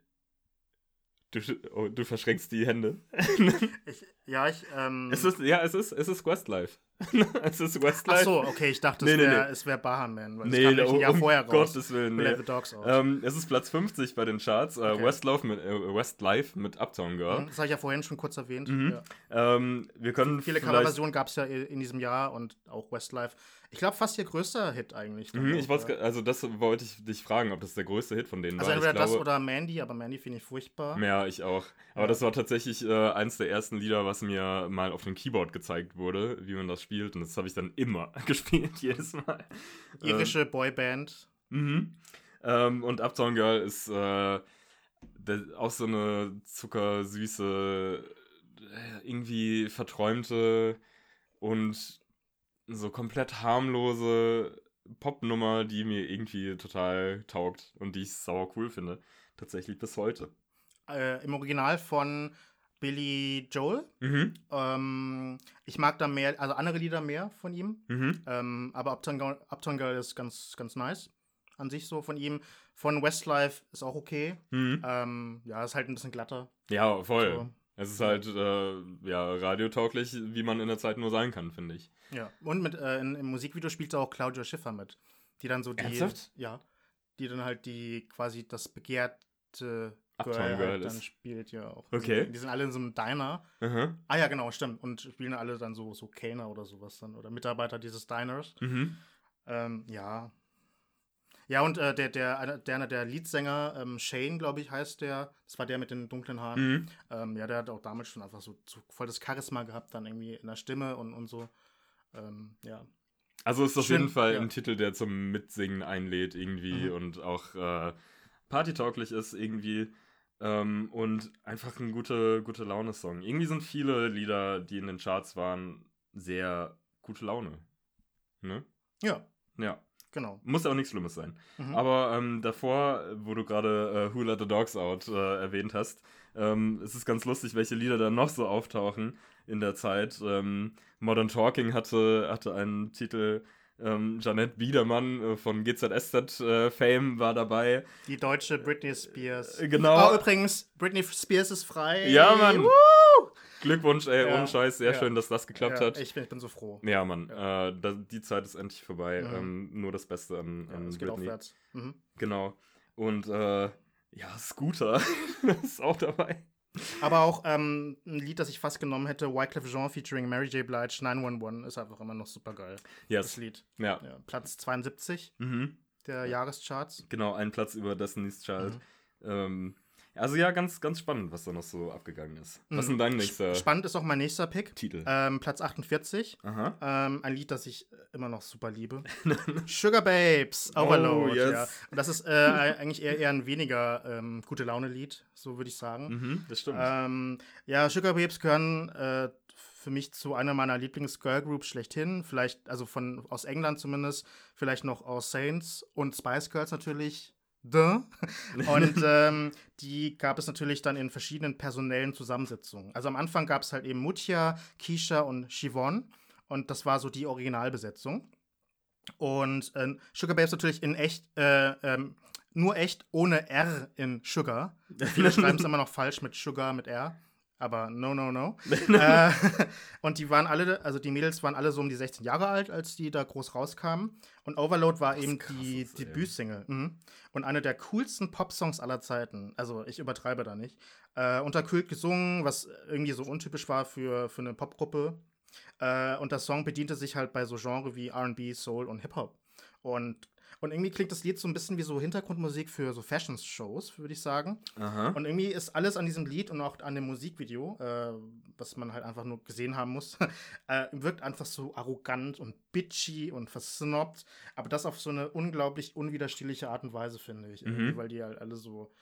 A: du, oh, du verschränkst die Hände.
B: Ich, ja, ich, ähm.
A: es ist, ja, es ist, es ist Westlife. es ist
B: Ach
A: Westlife.
B: so, okay, ich dachte,
A: Nee,
B: es wäre
A: nee.
B: wär Bahan Man, weil
A: Nee,
B: es kam
A: um,
B: Jahr vorher raus.
A: Gottes Willen, nee.
B: the Dogs Out.
A: Ähm, es ist Platz 50 bei den Charts. Äh,
B: Okay.
A: Westlife mit, äh, Westlife mit Uptown Girl.
B: Mhm, Das habe ich ja vorhin schon kurz erwähnt.
A: Mhm.
B: Ja.
A: Ähm, wir können
B: Viele Coverversionen gab es ja in diesem Jahr und auch Westlife. Ich glaube, fast ihr größter Hit eigentlich.
A: Mhm, ich wollte, also das wollte ich dich fragen, ob das der größte Hit von denen
B: Also
A: war.
B: entweder
A: ich
B: das oder Mandy, aber Mandy finde ich furchtbar.
A: Ja, ich auch. Aber
B: Ja.
A: das war tatsächlich äh, eins der ersten Lieder, was mir mal auf dem Keyboard gezeigt wurde, wie man das spielt. Und das habe ich dann immer gespielt, jedes Mal.
B: Irische Boyband.
A: Mhm. Ähm, und Uptown Girl ist äh, auch so eine zuckersüße, äh, irgendwie verträumte und so komplett harmlose Popnummer, die mir irgendwie total taugt und die ich sauer cool finde. Tatsächlich bis heute.
B: Äh, Im Original von Billy Joel.
A: Mhm.
B: Ähm, ich mag da mehr, also andere Lieder mehr von ihm.
A: Mhm.
B: Ähm, aber Uptown Girl, Uptown Girl ist ganz, ganz nice. An sich so von ihm. Von Westlife ist auch okay.
A: Mhm.
B: Ähm, ja, ist halt ein bisschen glatter.
A: Ja, voll.
B: So.
A: Es ist halt äh, ja, radiotauglich, wie man in der Zeit nur sein kann, finde ich.
B: Ja. Und mit, äh, in, im Musikvideo spielt auch Claudia Schiffer mit. Die dann so die.
A: Ernsthaft?
B: Ja. Die dann halt die quasi das begehrte
A: Uptown
B: Girl, halt dann spielt, ja auch.
A: Okay.
B: Die, die sind alle in so einem Diner.
A: Aha.
B: Ah ja, genau, stimmt. Und spielen alle dann so, so Kellner oder sowas dann. Oder Mitarbeiter dieses Diners.
A: Mhm.
B: Ähm, ja. Ja, und äh, der, der, einer der, einer der Leadsänger, ähm, Shane, glaube ich, heißt der. Das war der mit den dunklen Haaren.
A: Mhm.
B: Ähm, ja, der hat auch damals schon einfach so, so voll das Charisma gehabt, dann irgendwie in der Stimme und, und so. Ähm, ja.
A: Also ist auf
B: Schön,
A: jeden Fall
B: ja.
A: ein Titel, der zum Mitsingen einlädt irgendwie
B: Mhm.
A: und auch äh, partytauglich ist irgendwie. Ähm, und einfach ein gute, gute Laune-Song. Irgendwie sind viele Lieder, die in den Charts waren, sehr gute Laune. Ne?
B: Ja.
A: Ja.
B: Genau.
A: Muss auch nichts Schlimmes sein.
B: Mhm.
A: Aber ähm, davor, wo du gerade äh, Who Let the Dogs Out äh, erwähnt hast, ähm, es ist ganz lustig, welche Lieder da noch so auftauchen in der Zeit. Ähm, Modern Talking hatte, hatte einen Titel, ähm, Janette Biedermann äh, von GZSZ äh, Fame war dabei.
B: Die deutsche Britney Spears.
A: Äh, Genau.
B: Oh, übrigens, Britney Spears ist frei.
A: Ja, Mann.
B: Woo!
A: Glückwunsch, ey,
B: Ja,
A: ohne Scheiß, sehr
B: ja.
A: schön, dass das geklappt
B: ja,
A: hat.
B: Ich bin, ich bin so froh.
A: Ja, Mann, Äh, da, die Zeit ist endlich vorbei.
B: Mhm.
A: Ähm, nur das Beste an, an
B: es geht
A: Britney.
B: aufwärts. Mhm.
A: Genau. Und äh, ja, Scooter ist auch dabei.
B: Aber auch ähm, ein Lied, das ich fast genommen hätte, Wycliffe Jean featuring Mary J. Blige, 911, ist einfach immer noch super geil. Das
A: Yes.
B: Lied.
A: Ja.
B: Platz 72
A: Mhm.
B: der Jahrescharts.
A: Genau, einen Platz über Destiny's Child.
B: Mhm.
A: Ähm, also ja, ganz, ganz spannend, was da noch so abgegangen ist. Was ist denn
B: Mhm.
A: dein nächster
B: Spannend ist auch mein nächster Pick.
A: Titel?
B: Ähm, Platz 48.
A: Aha.
B: Ähm, ein Lied, das ich äh, immer noch super liebe. Sugar Babes, Overload.
A: Oh, yes.
B: ja. Und das ist äh, eigentlich eher, eher ein weniger ähm, gute Laune-Lied, so würde ich sagen.
A: Mhm, das stimmt.
B: Ähm, ja, Sugar Babes gehören äh, für mich zu einer meiner Lieblings-Girl-Groups schlechthin. Vielleicht, also von aus England zumindest, vielleicht noch aus Saints und Spice Girls natürlich. Duh. Und ähm, die gab es natürlich dann in verschiedenen personellen Zusammensetzungen. Also am Anfang gab es halt eben Mutya, Keisha und Siobhan. Und das war so die Originalbesetzung. Und äh, Sugar Babes natürlich in echt, äh, ähm, nur echt ohne R in Sugar. Viele schreiben es immer noch falsch mit Sugar mit R. Aber no, no, no. äh, und die waren alle, also die Mädels waren alle so um die 16 Jahre alt, als die da groß rauskamen. Und Overload war eben die. Debütsingle. Mhm. Und eine der coolsten Pop-Songs aller Zeiten. Also ich übertreibe da nicht. Äh, unterkühlt gesungen, was irgendwie so untypisch war für, für eine Popgruppe. Äh, und der Song bediente sich halt bei so Genre wie RB, Soul und Hip-Hop. Und, und irgendwie klingt das Lied so ein bisschen wie so Hintergrundmusik für so Fashion-Shows, würde ich sagen.
A: Aha.
B: Und irgendwie ist alles an diesem Lied und auch an dem Musikvideo, äh, was man halt einfach nur gesehen haben muss, äh, wirkt einfach so arrogant und bitchy und versnobbt. Aber das auf so eine unglaublich unwiderstehliche Art und Weise, finde ich.
A: Mhm.
B: weil die halt alle so,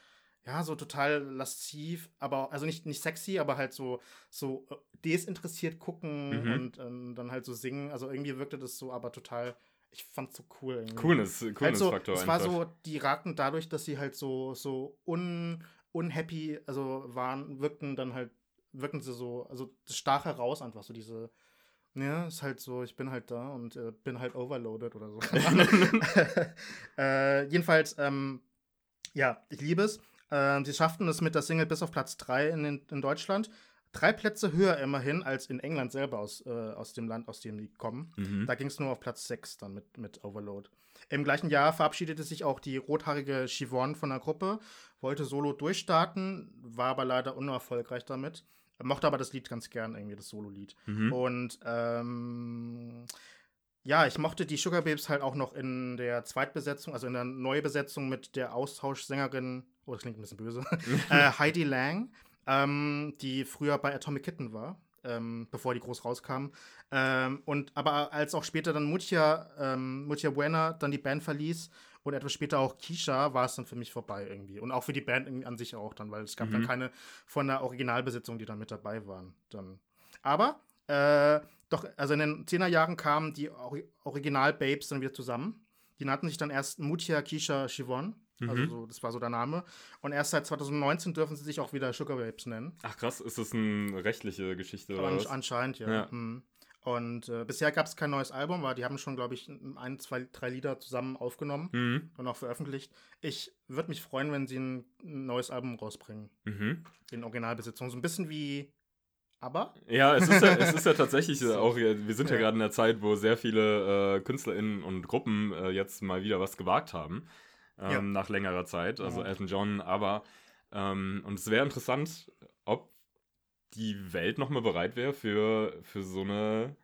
B: ja, so total lasziv, aber also nicht, nicht sexy, aber halt so, so äh, desinteressiert gucken
A: Mhm.
B: und ähm, dann halt so singen. Also irgendwie wirkte das so, aber total. Ich fand's so cool irgendwie.
A: Coolness, Coolness
B: so,
A: Faktor
B: es
A: einfach.
B: war so, die raten dadurch, dass sie halt so, so un, unhappy, also waren, wirkten dann halt, wirkten sie so, also das stach heraus einfach, so diese, ja, ist halt so, ich bin halt da und äh, bin halt overloaded oder so. äh, jedenfalls, ähm, ja, ich liebe es. Ähm, sie schafften es mit der Single bis auf Platz 3 in, in Deutschland. Drei Plätze höher immerhin als in England selber aus, äh, aus dem Land, aus dem die kommen.
A: Mhm.
B: Da ging es nur auf Platz 6 dann mit, mit Overload. Im gleichen Jahr verabschiedete sich auch die rothaarige Siobhan von der Gruppe, wollte solo durchstarten, war aber leider unerfolgreich damit. Mochte aber das Lied ganz gern, irgendwie das Solo-Lied.
A: Mhm.
B: Und ähm, ja, ich mochte die Sugar Babes halt auch noch in der Zweitbesetzung, also in der Neubesetzung mit der Austauschsängerin, oh, das klingt ein bisschen böse, äh, Heidi Lang, ähm, die früher bei Atomic Kitten war, ähm, bevor die groß rauskam. Ähm, und aber als auch später dann Mutya, ähm, Mutya Buena dann die Band verließ und etwas später auch Keisha, war es dann für mich vorbei irgendwie. Und auch für die Band an sich auch dann, weil es gab dann
A: Mhm.
B: keine von der Originalbesetzung, die dann mit dabei waren. Dann. Aber äh, doch, also in den 10er Jahren kamen die Ori Original-Babes dann wieder zusammen. Die nannten sich dann erst Mutya Keisha Also
A: Mhm.
B: so, das war so der Name. Und erst seit 2019 dürfen sie sich auch wieder Sugar Babes nennen.
A: Ach krass, ist das eine rechtliche Geschichte oder was?
B: anscheinend, ja.
A: Ja.
B: Mhm. Und äh, bisher gab es kein neues Album, weil die haben schon, glaube ich, ein, zwei, drei Lieder zusammen aufgenommen
A: Mhm.
B: und auch veröffentlicht. Ich würde mich freuen, wenn sie ein neues Album rausbringen.
A: Mhm.
B: In Originalbesetzung. So ein bisschen wie Aber.
A: Ja, es ist ja, es ist ja tatsächlich
B: So.
A: auch, wir sind ja,
B: Ja.
A: gerade in der Zeit, wo sehr viele äh, KünstlerInnen und Gruppen äh, jetzt mal wieder was gewagt haben. Ähm,
B: Ja.
A: Nach längerer Zeit. Also
B: Mhm.
A: Elton John, aber ähm, und es wäre interessant, ob die Welt nochmal bereit wäre für, für so eine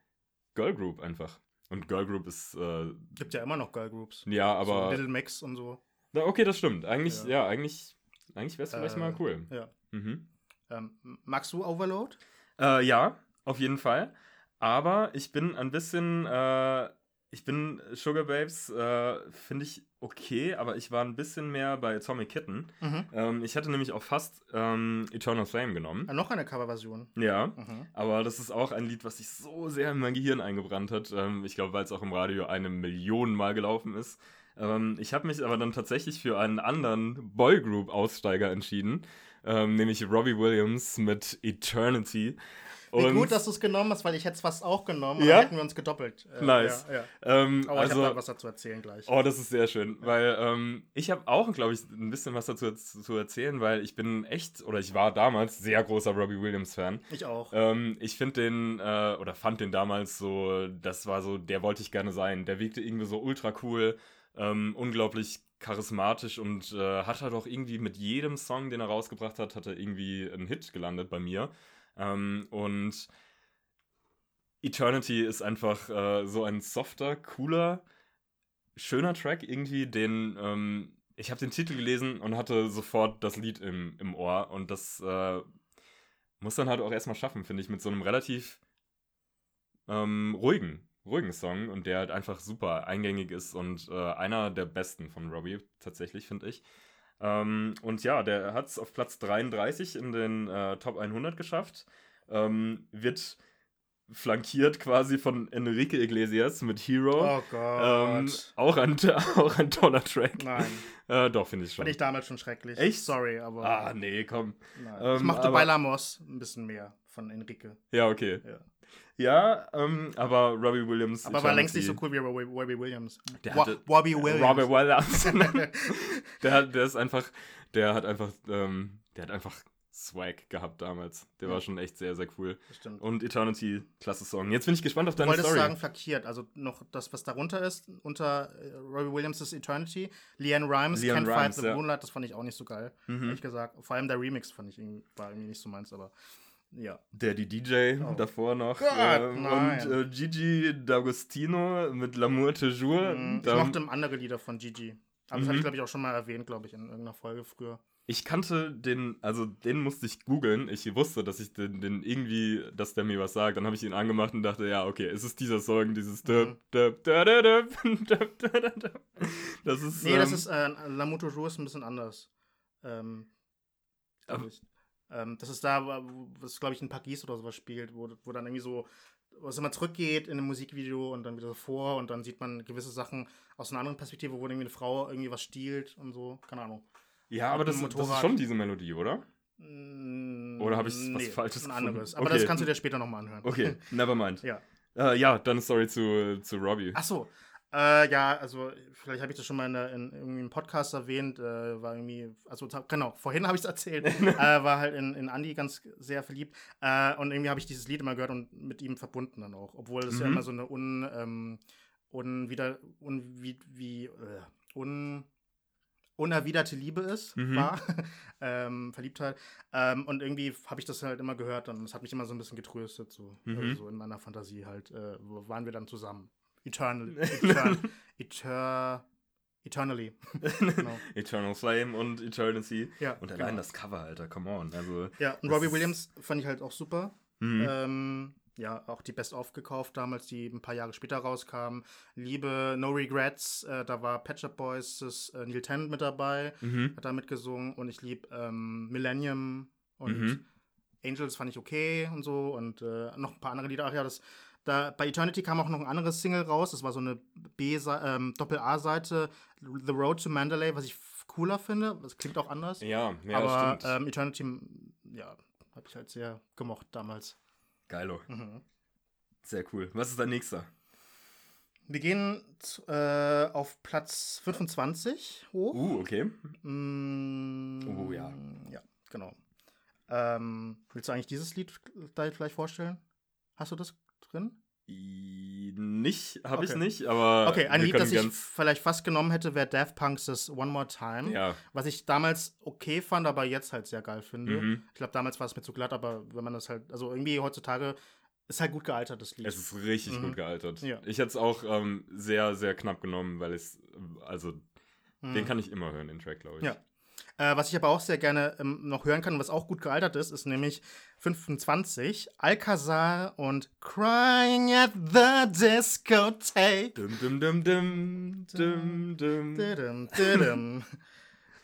A: Girl Group einfach. Und Girl Group ist, äh,
B: Gibt ja immer noch Girl Groups.
A: ja,
B: so
A: aber.
B: Little Mix und so.
A: Na, okay, das stimmt. Eigentlich,
B: Ja.
A: ja, eigentlich, eigentlich wäre es vielleicht
B: Äh,
A: mal cool.
B: Ja.
A: Mhm.
B: Ähm, magst du Overload?
A: Äh, ja, auf jeden Fall. Aber ich bin ein bisschen, äh, ich bin Sugar Babes, äh, finde ich okay, aber ich war ein bisschen mehr bei Atomic Kitten.
B: Mhm.
A: Ähm, ich hatte nämlich auch fast ähm, Eternal Flame genommen.
B: Noch eine Coverversion.
A: Ja,
B: Mhm.
A: aber das ist auch ein Lied, was sich so sehr in mein Gehirn eingebrannt hat. Ähm, ich glaube, weil es auch im Radio eine Million Mal gelaufen ist. Ähm, ich habe mich aber dann tatsächlich für einen anderen Boygroup-Aussteiger entschieden, ähm, nämlich Robbie Williams mit Eternity.
B: Wie gut, dass du es genommen hast, weil ich hätte es fast auch genommen.
A: Ja?
B: Dann hätten wir uns gedoppelt. Äh,
A: Nice.
B: Ja, ja.
A: ähm,
B: Aber ich
A: also,
B: habe da was dazu erzählen gleich.
A: Oh, das ist sehr schön, weil ähm, ich habe auch, glaube ich, ein bisschen was dazu zu, zu erzählen, weil ich bin echt, oder ich war damals sehr großer Robbie Williams-Fan.
B: Ich auch.
A: Ähm, ich finde den, äh, oder fand den damals so, das war so, der wollte ich gerne sein. Der wirkte irgendwie so ultra cool, ähm, unglaublich charismatisch und äh, hat halt auch irgendwie mit jedem Song, den er rausgebracht hat, hat er irgendwie einen Hit gelandet bei mir. Ähm, und Eternity ist einfach äh, so ein softer, cooler, schöner Track irgendwie, den ähm, ich habe den Titel gelesen und hatte sofort das Lied im, im Ohr und das äh, muss dann halt auch erstmal schaffen, finde ich, mit so einem relativ ähm, ruhigen, ruhigen Song und der halt einfach super eingängig ist und äh, einer der besten von Robbie tatsächlich, finde ich. Ähm, und ja, der hat es auf Platz 33 in den äh, Top 100 geschafft. Ähm, wird flankiert quasi von Enrique Iglesias mit Hero.
B: oh Gott.
A: ähm, auch, ein, auch ein toller Track.
B: Nein,
A: Äh, doch, finde ich schon.
B: fand ich damals schon schrecklich.
A: Echt?
B: Sorry, aber.
A: ah, nee, komm.
B: nein.
A: ähm,
B: ich mochte
A: aber-
B: Bailamos ein bisschen mehr von Enrique.
A: Ja, okay.
B: Ja.
A: Ja, ähm, aber Robbie Williams.
B: Aber war längst nicht so cool wie Robbie, Williams.
A: Der hatte-
B: Robbie Williams.
A: Robbie Williams. der, hat- der ist einfach, der hat einfach, ähm, der hat einfach Swag gehabt damals. Der
B: Ja.
A: war schon echt sehr, sehr cool.
B: Stimmt.
A: Und Eternity, klasse Song. Jetzt bin ich gespannt auf deine Story.
B: sagen flankiert, also noch das, was darunter ist, unter äh, Robbie Williams' Eternity. Leanne Rhymes,
A: Leanne
B: Can't
A: Rimes,
B: Fight the
A: ja.
B: Moonlight, das fand ich auch nicht so geil,
A: Mhm.
B: ehrlich gesagt. Vor allem der Remix fand ich irgendwie, war irgendwie nicht so meins, aber ja.
A: Der die DJ
B: Oh.
A: davor noch.
B: Gott,
A: ähm, und äh, Gigi D'Agostino mit L'amour toujours.
B: Mhm. Ich mochte andere Lieder von Gigi. Aber das habe
A: Mhm.
B: ich, glaube ich, auch schon mal erwähnt, glaube ich, in irgendeiner Folge früher.
A: Ich kannte den, also den musste ich googeln. Ich wusste, dass ich den, den irgendwie, dass der mir was sagt. Dann habe ich ihn angemacht und dachte, ja, okay, es ist dieser Song, dieses
B: Mhm.
A: da, döp. Das ist.
B: Nee, das
A: ähm,
B: ist, äh, L'amour toujours ist ein bisschen anders. Ähm,
A: Aber-.
B: Ähm, das ist da, wo es, glaube ich, in Paris oder sowas spielt, wo, wo dann irgendwie so, wo es immer zurückgeht in einem Musikvideo und dann wieder so vor und dann sieht man gewisse Sachen aus einer anderen Perspektive, wo irgendwie eine Frau irgendwie was stiehlt und so, keine Ahnung.
A: ja, aber das, das ist schon diese Melodie, oder?
B: Mm,
A: Oder hab ich was Falsches
B: Ein
A: gefunden?
B: anderes. Aber
A: Okay.
B: das kannst du dir später nochmal anhören.
A: Okay, never mind.
B: Ja.
A: Äh, ja, dann Story zu, zu Robbie.
B: Ach so. Äh, ja, also vielleicht habe ich das schon mal in, in irgendwie einem Podcast erwähnt. Äh, war irgendwie, also genau, vorhin habe ich es erzählt. äh, war halt in, in Andy ganz sehr verliebt. Äh, und irgendwie habe ich dieses Lied immer gehört und mit ihm verbunden dann auch. Obwohl es ja
A: Mhm.
B: immer so eine un, ähm, unwider, un, wie, wie, äh, un, unerwiderte Liebe ist,
A: Mhm.
B: war. ähm, Verliebtheit. Ähm, und irgendwie habe ich das halt immer gehört und das hat mich immer so ein bisschen getröstet. So,
A: Mhm.
B: also so in meiner Fantasie halt äh, waren wir dann zusammen. Eternal, etern, eter, eternally. genau.
A: Eternal Flame und Eternity.
B: Ja,
A: Und allein
B: genau.
A: das Cover, Alter, come on. Also,
B: Ja, und Robbie Williams fand ich halt auch super.
A: mhm.
B: Ähm, ja, auch die Best-of gekauft damals, die ein paar Jahre später rauskam. Liebe No Regrets, äh, da war Patch Up Boys, äh, Neil Tennant mit dabei,
A: Mhm.
B: hat da mitgesungen. Und ich liebe ähm, Millennium und
A: Mhm.
B: Angels fand ich okay und so. Und äh, noch ein paar andere Lieder. Ach ja, das, da, bei Eternity kam auch noch ein anderes Single raus. Das war so eine B ähm, Doppel-A-Seite, The Road to Mandalay, was ich cooler finde. Das klingt auch anders.
A: Ja, ja,
B: Aber
A: stimmt.
B: ähm, Eternity, ja, habe ich halt sehr gemocht damals.
A: Geilo.
B: Mhm.
A: Sehr cool. Was ist dein nächster?
B: Wir gehen äh, auf Platz 25 hoch.
A: Uh, okay.
B: Mm,
A: Oh, ja.
B: Ja, genau. Ähm, willst du eigentlich dieses Lied da vielleicht vorstellen? Hast du das drin?
A: Nicht, habe ich
B: Okay.
A: nicht, aber.
B: Okay, ein Lied, das ich vielleicht fast genommen hätte, wäre Daft Punk's das One More Time.
A: Ja.
B: Was ich damals okay fand, aber jetzt halt sehr geil finde.
A: Mhm.
B: Ich glaube, damals war es mir zu glatt, aber wenn man das halt, also irgendwie heutzutage ist halt gut gealtert, das Lied.
A: Es ist richtig
B: Mhm.
A: gut gealtert.
B: Ja.
A: Ich hätte es auch ähm, sehr, sehr knapp genommen, weil es, also,
B: Mhm.
A: den kann ich immer hören, den Track, glaube ich.
B: Ja. Äh, was ich aber auch sehr gerne ähm, noch hören kann, was auch gut gealtert ist, ist nämlich 25, Alcazar und Crying at the Discotheque.
A: Dum, dum, dum, dum, dum, dum.
B: Didum, didum.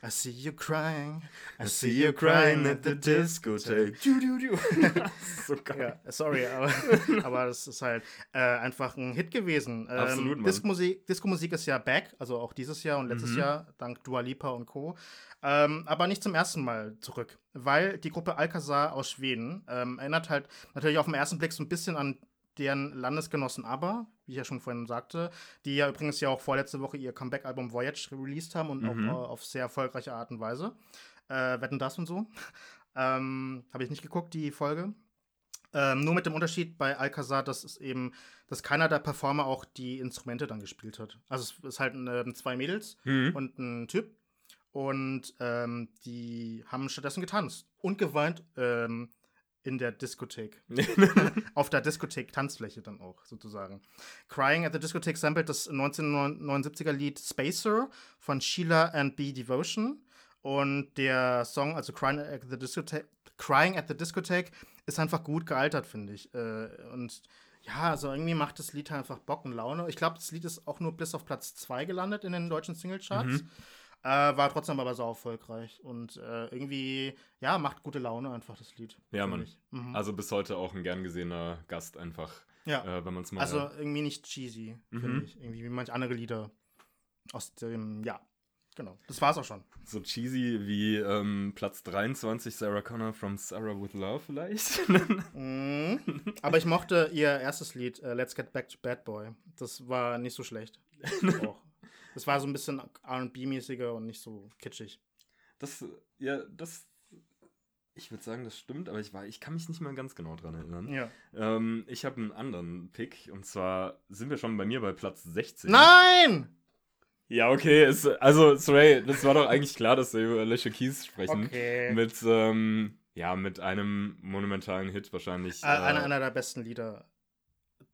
B: I see you crying, I see you crying at the discotheque.
A: So geil.
B: Ja, sorry, aber, aber das ist halt äh, einfach ein Hit gewesen. Ähm,
A: Absolut, Mann.
B: Disco-Musik Disco-Musik ist ja back, also auch dieses Jahr und letztes
A: Mhm.
B: Jahr, dank Dua Lipa und Co. Ähm, aber nicht zum ersten Mal zurück, weil die Gruppe Alcazar aus Schweden ähm, erinnert halt natürlich auf den ersten Blick so ein bisschen an deren Landesgenossen ABBA, wie ich ja schon vorhin sagte, die ja übrigens ja auch vorletzte Woche ihr Comeback-Album Voyage released haben und
A: Mhm.
B: auch äh, auf sehr erfolgreiche Art und Weise. Äh, wetten das und so. Ähm, Habe ich nicht geguckt, die Folge. Ähm, nur mit dem Unterschied bei Alcazar, dass es eben, dass keiner der Performer auch die Instrumente dann gespielt hat. Also es ist halt ähm, zwei Mädels
A: Mhm.
B: und ein Typ. Und ähm, die haben stattdessen getanzt und geweint ähm, in der Diskothek. Auf der Diskothek-Tanzfläche dann auch, sozusagen. Crying at the Discotheque samplet das 1979er Lied Spacer von Sheila and B Devotion. Und der Song, also Crying at the Discotheque, Crying at the Discotheque ist einfach gut gealtert, finde ich. Äh, Und ja, also irgendwie macht das Lied halt einfach Bock und Laune. Ich glaube, das Lied ist auch nur bis auf Platz 2 gelandet in den deutschen Singlecharts.
A: Mhm.
B: Äh, war trotzdem aber so erfolgreich. Und äh, irgendwie, ja, macht gute Laune einfach das Lied.
A: Ja,
B: ich. Mhm.
A: Also bis heute auch ein gern gesehener Gast einfach,
B: ja.
A: äh, wenn man es mal.
B: Also irgendwie nicht cheesy,
A: Mhm.
B: finde ich. Irgendwie wie manche andere Lieder aus dem, ja, genau. Das war's auch schon.
A: so cheesy wie ähm, Platz 23 Sarah Connor from Sarah with Love vielleicht.
B: Mhm. Aber ich mochte ihr erstes Lied, äh, Let's Get Back to Bad Boy. Das war nicht so schlecht. auch. Das war so ein bisschen RB-mäßiger und nicht so kitschig.
A: Das, ja, das. Ich würde sagen, das stimmt, aber ich, war, ich kann mich nicht mehr ganz genau dran erinnern.
B: Ja.
A: Ähm, ich habe einen anderen Pick und zwar sind wir schon bei mir bei Platz 16.
B: Nein!
A: Ja, okay, ist, also, sorry, das war doch eigentlich klar, dass wir über Alicia Keys sprechen.
B: Okay.
A: Mit, ähm, ja, mit einem monumentalen Hit wahrscheinlich.
B: Äh, einer, einer der besten Lieder de,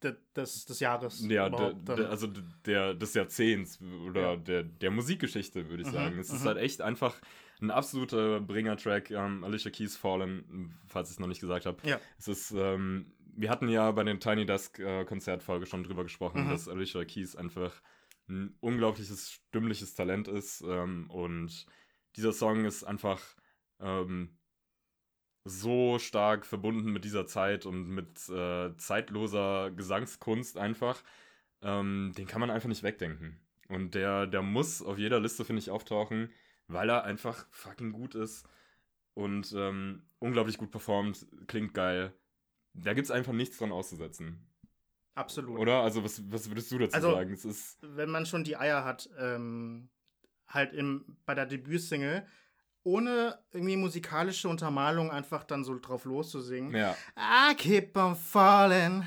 B: des, des Jahres.
A: Ja, der, der, also der, des Jahrzehnts oder
B: Ja.
A: der, der Musikgeschichte, würde ich
B: Mhm,
A: sagen. Es ist
B: mhm.
A: halt echt einfach ein absoluter Bringer-Track. Ähm, Alicia Keys Fallen, falls ich es noch nicht gesagt habe.
B: Ja.
A: Es ist, ähm, wir hatten ja bei den Tiny Desk äh, Konzertfolge schon drüber gesprochen,
B: Mhm.
A: dass Alicia Keys einfach ein unglaubliches stimmliches Talent ist. Ähm, und dieser Song ist einfach ähm, so stark verbunden mit dieser Zeit und mit äh, zeitloser Gesangskunst einfach. Ähm, den kann man einfach nicht wegdenken. Und der, der muss auf jeder Liste, finde ich, auftauchen, weil er einfach fucking gut ist und ähm, unglaublich gut performt, klingt geil. Da gibt es einfach nichts dran auszusetzen.
B: Absolut.
A: Oder? Also, was, was würdest du dazu
B: Also-
A: sagen? Es ist.
B: wenn man schon die Eier hat, ähm, halt im, bei der Debütsingle, ohne irgendwie musikalische Untermalung einfach dann so drauf loszusingen.
A: Ja.
B: I keep on falling.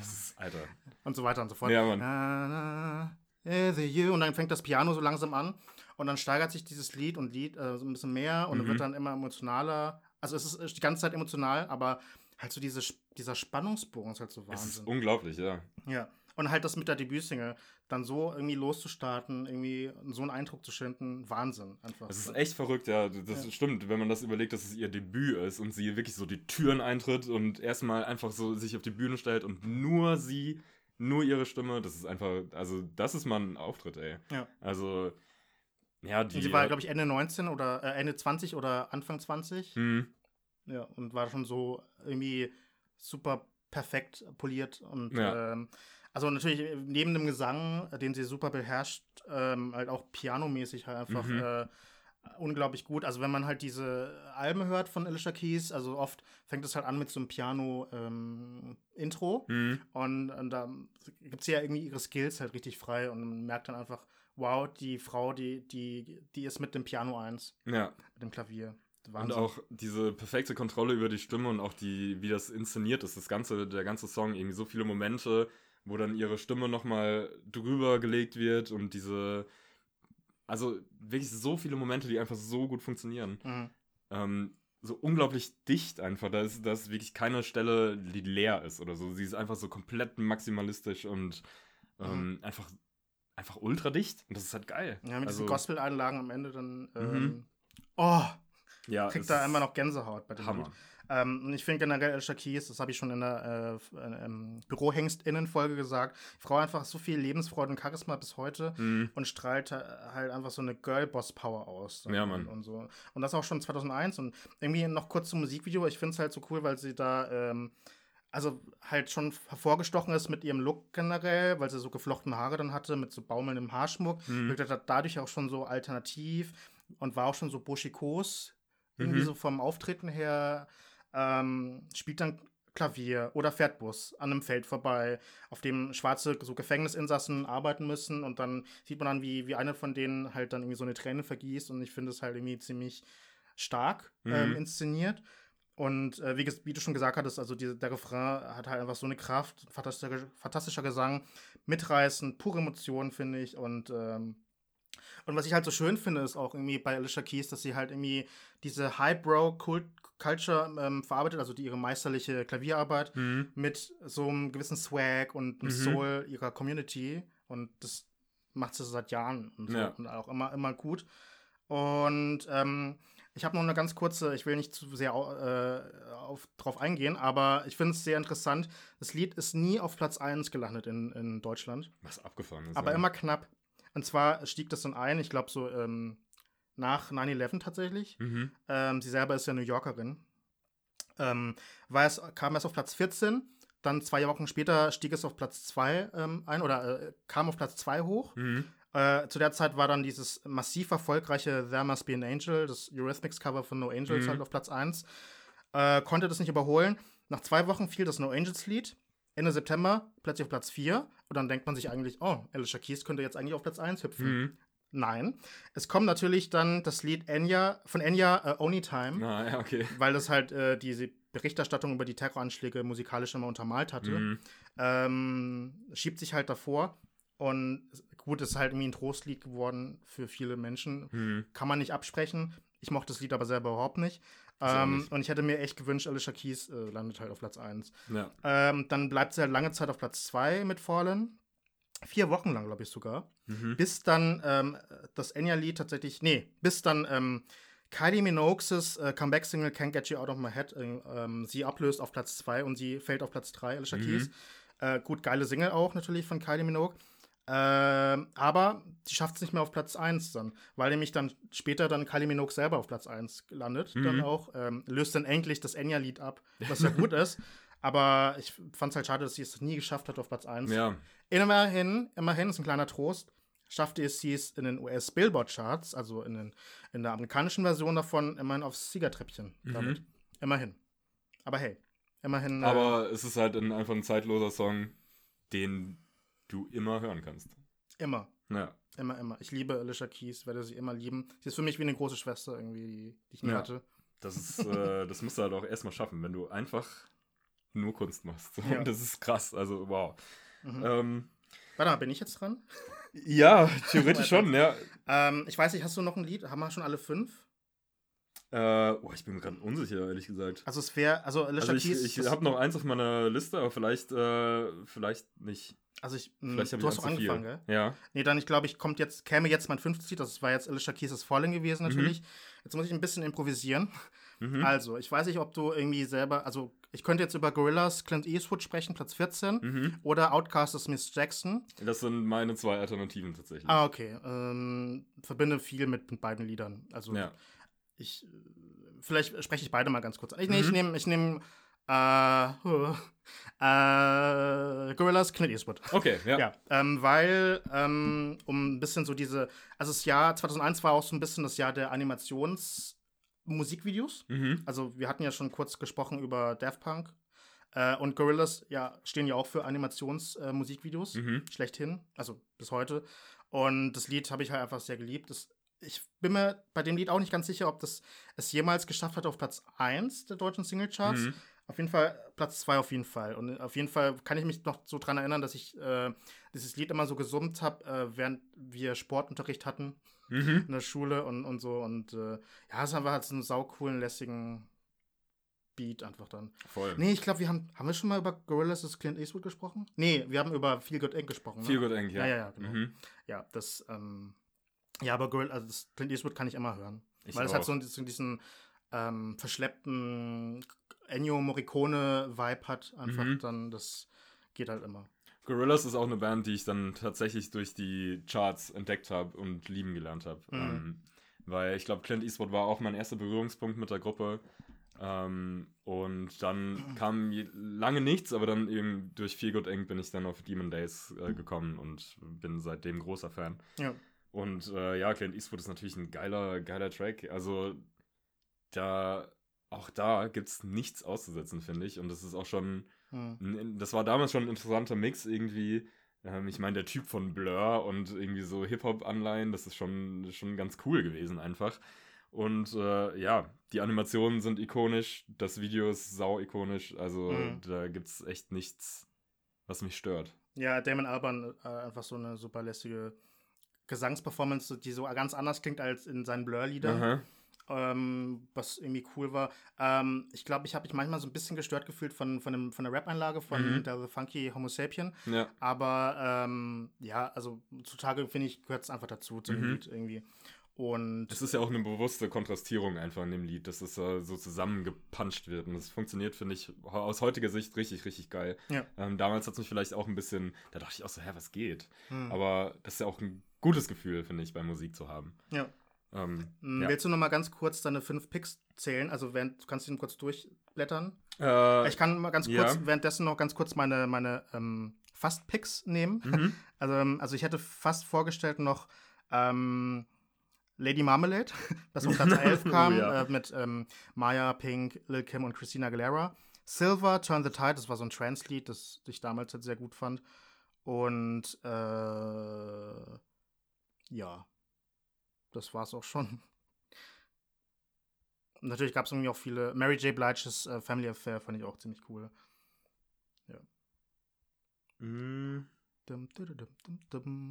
A: Ist, Alter.
B: Und so weiter und so fort.
A: Ja, Mann.
B: Und dann fängt das Piano so langsam an und dann steigert sich dieses Lied und Lied äh, so ein bisschen mehr und
A: Mhm.
B: wird dann immer emotionaler. Also es ist die ganze Zeit emotional, aber halt so diese, dieser Spannungsbogen ist halt so
A: Es
B: Wahnsinn.
A: ist unglaublich, ja.
B: Ja. Und halt das mit der Debütsingle dann so irgendwie loszustarten, irgendwie so einen Eindruck zu schinden, Wahnsinn einfach.
A: Es ist echt verrückt, ja. Das
B: Ja.
A: stimmt, wenn man das überlegt, dass es ihr Debüt ist und sie wirklich so die Türen eintritt und erstmal einfach so sich auf die Bühne stellt und nur sie, nur ihre Stimme, das ist einfach, also das ist mal ein Auftritt, ey.
B: Ja.
A: Also, ja, die.
B: Sie war, glaube ich, Ende 19 oder äh, Ende 20 oder Anfang 20.
A: hm,
B: Ja, und war schon so irgendwie super perfekt poliert und
A: Ja.
B: ähm, also natürlich neben dem Gesang, den sie super beherrscht, ähm, halt auch pianomäßig halt einfach
A: Mhm.
B: äh, unglaublich gut. Also wenn man halt diese Alben hört von Alicia Keys, also oft fängt es halt an mit so einem Piano-Intro
A: hm,
B: und, und da gibt sie ja irgendwie ihre Skills halt richtig frei und man merkt dann einfach, wow, die Frau, die, die, die ist mit dem Piano eins,
A: ja.
B: mit dem Klavier.
A: Und
B: Wahnsinn.
A: auch diese perfekte Kontrolle über die Stimme und auch die, wie das inszeniert ist, das ganze, der ganze Song, irgendwie so viele Momente, wo dann ihre Stimme nochmal drüber gelegt wird und diese, also wirklich so viele Momente, die einfach so gut funktionieren.
B: Mhm.
A: Ähm, so unglaublich dicht einfach. Da ist, da ist wirklich keine Stelle, die leer ist oder so. Sie ist einfach so komplett maximalistisch und ähm, einfach, einfach ultra dicht und das ist halt geil.
B: Ja, mit
A: also,
B: diesen Gospel-Einlagen am Ende dann. Ähm,
A: Mhm.
B: Oh,
A: ja,
B: kriegt da immer noch Gänsehaut bei dem
A: Hammer.
B: Lied. Ähm, und ich finde generell Alicia Keys, das habe ich schon in der äh, äh, ähm, Bürohengstinnen-Folge gesagt, die Frau hat einfach so viel Lebensfreude und Charisma bis heute
A: Mhm.
B: und strahlt ha- halt einfach so eine Girl-Boss-Power aus.
A: Ja,
B: und,
A: Mann.
B: Und, so. und das auch schon 2001 und irgendwie noch kurz zum Musikvideo. Ich finde es halt so cool, weil sie da ähm, also halt schon hervorgestochen ist mit ihrem Look generell, weil sie so geflochtene Haare dann hatte mit so baumelndem Haarschmuck.
A: Mhm.
B: Wirkte da- dadurch auch schon so alternativ und war auch schon so buschikos. Irgendwie
A: Mhm.
B: so vom Auftreten her. Ähm, spielt dann Klavier oder fährt Bus an einem Feld vorbei, auf dem schwarze so Gefängnisinsassen arbeiten müssen und dann sieht man dann, wie, wie eine von denen halt dann irgendwie so eine Träne vergießt und ich finde es halt irgendwie ziemlich stark ähm,
A: Mhm.
B: inszeniert. Und äh, wie, wie du schon gesagt hattest, also diese, der Refrain hat halt einfach so eine Kraft, fantastischer, fantastischer Gesang, mitreißend, pure Emotionen, finde ich. Und, ähm, und was ich halt so schön finde, ist auch irgendwie bei Alicia Keys, dass sie halt irgendwie diese Highbrow-Culture ähm, verarbeitet, also die ihre meisterliche Klavierarbeit
A: Mhm.
B: mit so einem gewissen Swag und einem
A: Mhm.
B: Soul ihrer Community. Und das macht sie seit Jahren und, so
A: Ja.
B: und auch immer, immer gut. Und ähm, ich habe noch eine ganz kurze, ich will nicht zu sehr äh, auf, drauf eingehen, aber ich finde es sehr interessant. Das Lied ist nie auf Platz 1 gelandet in, in Deutschland,
A: Was abgefahren ist.
B: aber
A: ja.
B: immer knapp. Und zwar stieg das dann ein, ich glaube so ähm, nach 9-11 tatsächlich.
A: Mhm.
B: Ähm, sie selber ist ja New Yorkerin. Ähm, war es, kam erst auf Platz 14, dann zwei Wochen später stieg es auf Platz 2 ähm, ein oder äh, kam auf Platz 2 hoch.
A: Mhm.
B: Äh, zu der Zeit war dann dieses massiv erfolgreiche There Must Be an Angel, das Eurythmics-Cover von No Angels,
A: Mhm.
B: halt auf Platz 1. Äh, konnte das nicht überholen. Nach zwei Wochen fiel das No Angels-Lied. Ende September plötzlich auf Platz 4. Und dann denkt man sich eigentlich, oh, Alicia Keys könnte jetzt eigentlich auf Platz 1 hüpfen.
A: Mhm.
B: Nein. Es kommt natürlich dann das Lied Enya, von Enya, äh, Only Time
A: Ah, ja, okay.
B: weil das halt äh, diese Berichterstattung über die Terroranschläge musikalisch immer untermalt hatte,
A: Mhm.
B: ähm, schiebt sich halt davor. Und gut, ist halt irgendwie ein Trostlied geworden für viele Menschen.
A: Mhm.
B: Kann man nicht absprechen. Ich mochte das Lied aber selber überhaupt nicht. Ähm, und ich hätte mir echt gewünscht, Alicia Keys äh, landet halt auf Platz 1.
A: Ja.
B: Ähm, dann bleibt sie halt lange Zeit auf Platz 2 mit Fallen. Vier Wochen lang, glaube ich sogar
A: Mhm.
B: bis dann ähm, das Enya-Lied tatsächlich, nee, bis dann ähm, Kylie Minogue's äh, Comeback-Single Can't Get You Out of My Head äh, ähm, sie ablöst auf Platz 2 und sie fällt auf Platz 3, Alicia
A: Mhm.
B: Keys. Äh, gut, geile Single auch natürlich von Kylie Minogue. Ähm, aber sie schafft es nicht mehr auf Platz 1 dann, weil nämlich dann später dann Kylie Minogue selber auf Platz 1 landet. Dann
A: Mhm.
B: auch, ähm, löst dann endlich das Enya-Lied ab, was ja gut ist. Aber ich fand es halt schade, dass sie es nie geschafft hat auf Platz 1.
A: Ja.
B: Immerhin, immerhin ist ein kleiner Trost, schaffte es sie es in den US Billboard Charts, also in, den, in der amerikanischen Version davon, immerhin aufs Siegertreppchen
A: Mhm.
B: damit. Immerhin. Aber hey, immerhin. äh,
A: Aber es ist halt ein, einfach ein zeitloser Song, den du immer hören kannst.
B: immer,
A: Ja.
B: immer, immer. Ich liebe Alicia Keys, werde sie immer lieben. Sie ist für mich wie eine große Schwester irgendwie, die ich nie
A: Ja.
B: hatte.
A: Das ist, äh, das musst du halt auch erstmal schaffen, wenn du einfach nur Kunst machst.
B: Ja.
A: Das ist krass, also wow.
B: Mhm.
A: Ähm,
B: Warte mal, bin ich jetzt dran?
A: ja, theoretisch schon, ja.
B: Ähm, ich weiß nicht, hast du noch ein Lied? Haben wir schon alle fünf?
A: Äh, oh, ich bin mir gerade unsicher, ehrlich gesagt.
B: Also es wäre, also Alicia
A: Also ich,
B: Keys.
A: ich habe noch eins auf meiner Liste, aber vielleicht, äh, vielleicht nicht.
B: also ich, mh,
A: Vielleicht
B: du
A: ich
B: hast doch
A: zu viel.
B: angefangen, gell?
A: Ja.
B: Nee, dann, ich glaube, ich kommt jetzt, käme jetzt mein fünftes Lied. Das war jetzt Alicia Keys' Falling gewesen,
A: Mhm.
B: natürlich. Jetzt muss ich ein bisschen improvisieren.
A: Mhm.
B: Also, ich weiß nicht, ob du irgendwie selber, also, ich könnte jetzt über Gorillas Clint Eastwood sprechen, Platz 14.
A: Mhm.
B: Oder Outcast Miss Jackson.
A: Das sind meine zwei Alternativen tatsächlich.
B: Ah, okay. Ähm, verbinde viel mit, mit beiden Liedern. Also,
A: Ja.
B: ich, äh, vielleicht spreche ich beide mal ganz kurz an. Ich, nee, ich
A: Mhm.
B: nehme, ich nehme, äh, äh, Gorillas Clint Eastwood.
A: Okay, ja.
B: Ja, ähm, weil, ähm, um ein bisschen so diese, also das Jahr 2001 war auch so ein bisschen das Jahr der Animationsmusikvideos.
A: Mhm.
B: Also wir hatten ja schon kurz gesprochen über Daft Punk. Äh, und Gorillaz ja, stehen ja auch für Animationsmusikvideos, äh, Musikvideos,
A: Mhm.
B: schlechthin, also bis heute. Und das Lied habe ich halt einfach sehr geliebt. Das, ich bin mir bei dem Lied auch nicht ganz sicher, ob das es jemals geschafft hat auf Platz 1 der deutschen Singlecharts.
A: Mhm.
B: Auf jeden Fall Platz 2 auf jeden Fall. Und auf jeden Fall kann ich mich noch so dran erinnern, dass ich äh, dieses Lied immer so gesummt habe, äh, während wir Sportunterricht hatten
A: Mhm.
B: in der Schule und, und so. Und äh, ja, es war halt so einen saucoolen, lässigen Beat einfach dann.
A: Voll.
B: Nee, ich glaube, wir haben, haben wir schon mal über Gorillaz des Clint Eastwood gesprochen? Nee, wir haben über Feel Good Inc. gesprochen. Ne?
A: Feel Good Inc., ja.
B: Ja, ja, ja, genau.
A: Mhm.
B: Ja, das, ähm, ja, aber Gorillaz, also das Clint Eastwood kann ich immer hören.
A: Ich
B: weil es hat so diesen, diesen ähm, verschleppten Ennio Morricone-Vibe hat. Einfach
A: Mhm.
B: dann, das geht halt immer.
A: Gorillaz ist auch eine Band, die ich dann tatsächlich durch die Charts entdeckt habe und lieben gelernt habe.
B: Mhm.
A: Ähm, weil ich glaube, Clint Eastwood war auch mein erster Berührungspunkt mit der Gruppe. Ähm, und dann kam lange nichts, aber dann eben durch Feel Good Inc. bin ich dann auf Demon Days äh, gekommen und bin seitdem großer Fan.
B: Ja.
A: Und äh, ja, Clint Eastwood ist natürlich ein geiler, geiler Track. Also da, auch da gibt es nichts auszusetzen, finde ich. Und das ist auch schon,
B: Hm.
A: n- das war damals schon ein interessanter Mix irgendwie. Ähm, ich meine, der Typ von Blur und irgendwie so Hip-Hop-Anleihen, das ist schon, schon ganz cool gewesen einfach. Und äh, ja, die Animationen sind ikonisch, das Video ist sau ikonisch, also
B: Mhm.
A: da gibt es echt nichts, was mich stört.
B: Ja, Damon Albarn, äh, einfach so eine super lässige Gesangsperformance, die so ganz anders klingt als in seinen Blur-Liedern.
A: Aha.
B: Ähm, was irgendwie cool war. Ähm, ich glaube, ich habe mich manchmal so ein bisschen gestört gefühlt von, von, dem, von der Rap-Einlage von
A: Mhm.
B: der The Funky Homo Sapien.
A: Ja.
B: Aber ähm, ja, also zutage finde ich, gehört es einfach dazu, zu dem
A: Mhm.
B: Lied irgendwie. Und
A: Das ist ja auch eine bewusste Kontrastierung einfach in dem Lied, dass es äh, so zusammengepanscht wird. Und das funktioniert, finde ich, aus heutiger Sicht richtig, richtig geil.
B: Ja.
A: Ähm, damals hat es mich vielleicht auch ein bisschen, da dachte ich auch so, hä, was geht?
B: hm,
A: Aber das ist ja auch ein gutes Gefühl, finde ich, bei Musik zu haben.
B: ja.
A: Ähm,
B: Hm,
A: ja.
B: Willst du noch mal ganz kurz deine fünf Picks zählen? Also während, du kannst ihn kurz durchblättern.
A: Äh,
B: Ich kann mal ganz
A: ja.
B: kurz, währenddessen noch ganz kurz meine, meine ähm, Fast-Picks nehmen.
A: mhm.
B: Also, ähm, also ich hätte fast vorgestellt noch ähm, Lady Marmalade, das auf Platz 11 kam,
A: Oh ja.
B: äh, mit ähm, Maya, Pink, Lil Kim und Christina Aguilera. Silver, Turn the Tide, das war so ein Trance-Lied, das ich damals halt sehr gut fand. Und äh, ja, das war's auch schon. Natürlich gab es irgendwie auch viele. Mary J. Blige's äh, Family Affair fand ich auch ziemlich cool. Ja. Mm.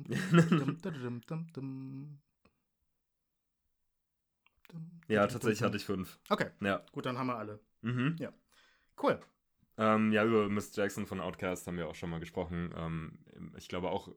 A: ja, tatsächlich hatte ich fünf.
B: Okay.
A: Ja.
B: Gut, dann haben wir alle.
A: Mhm. Ja.
B: Cool.
A: Ähm, ja, über Miss Jackson von Outcast haben wir auch schon mal gesprochen. Ähm, ich glaube auch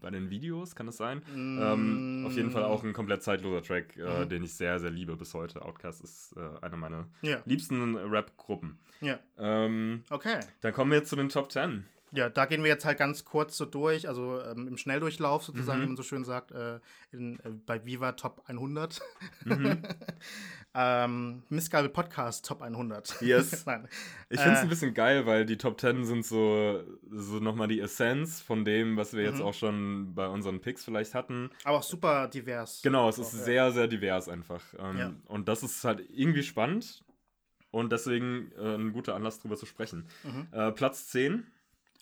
A: bei den Videos, kann es sein? Ähm, auf jeden Fall auch ein komplett zeitloser Track, äh,
B: Mhm.
A: den ich sehr, sehr liebe bis heute. Outkast ist äh, eine meiner
B: Ja,
A: liebsten Rap-Gruppen.
B: ja.
A: Ähm,
B: Okay.
A: dann kommen wir jetzt zu den Top 10.
B: Ja, da gehen wir jetzt halt ganz kurz so durch, also ähm, im Schnelldurchlauf sozusagen,
A: Mhm.
B: wie man so schön sagt, äh, in, äh, bei Viva Top 100.
A: Mhm.
B: ähm, Missgabe Podcast Top 100.
A: Yes.
B: Nein.
A: Ich finde es
B: Äh.
A: ein bisschen geil, weil die Top 10 sind so, so nochmal die Essenz von dem, was wir jetzt
B: Mhm.
A: auch schon bei unseren Picks vielleicht hatten.
B: Aber auch super divers.
A: Genau, es ist
B: Auch, ja.
A: sehr, sehr divers einfach. Ähm,
B: Ja.
A: Und das ist halt irgendwie spannend und deswegen äh, ein guter Anlass drüber zu sprechen.
B: Mhm.
A: Äh, Platz 10.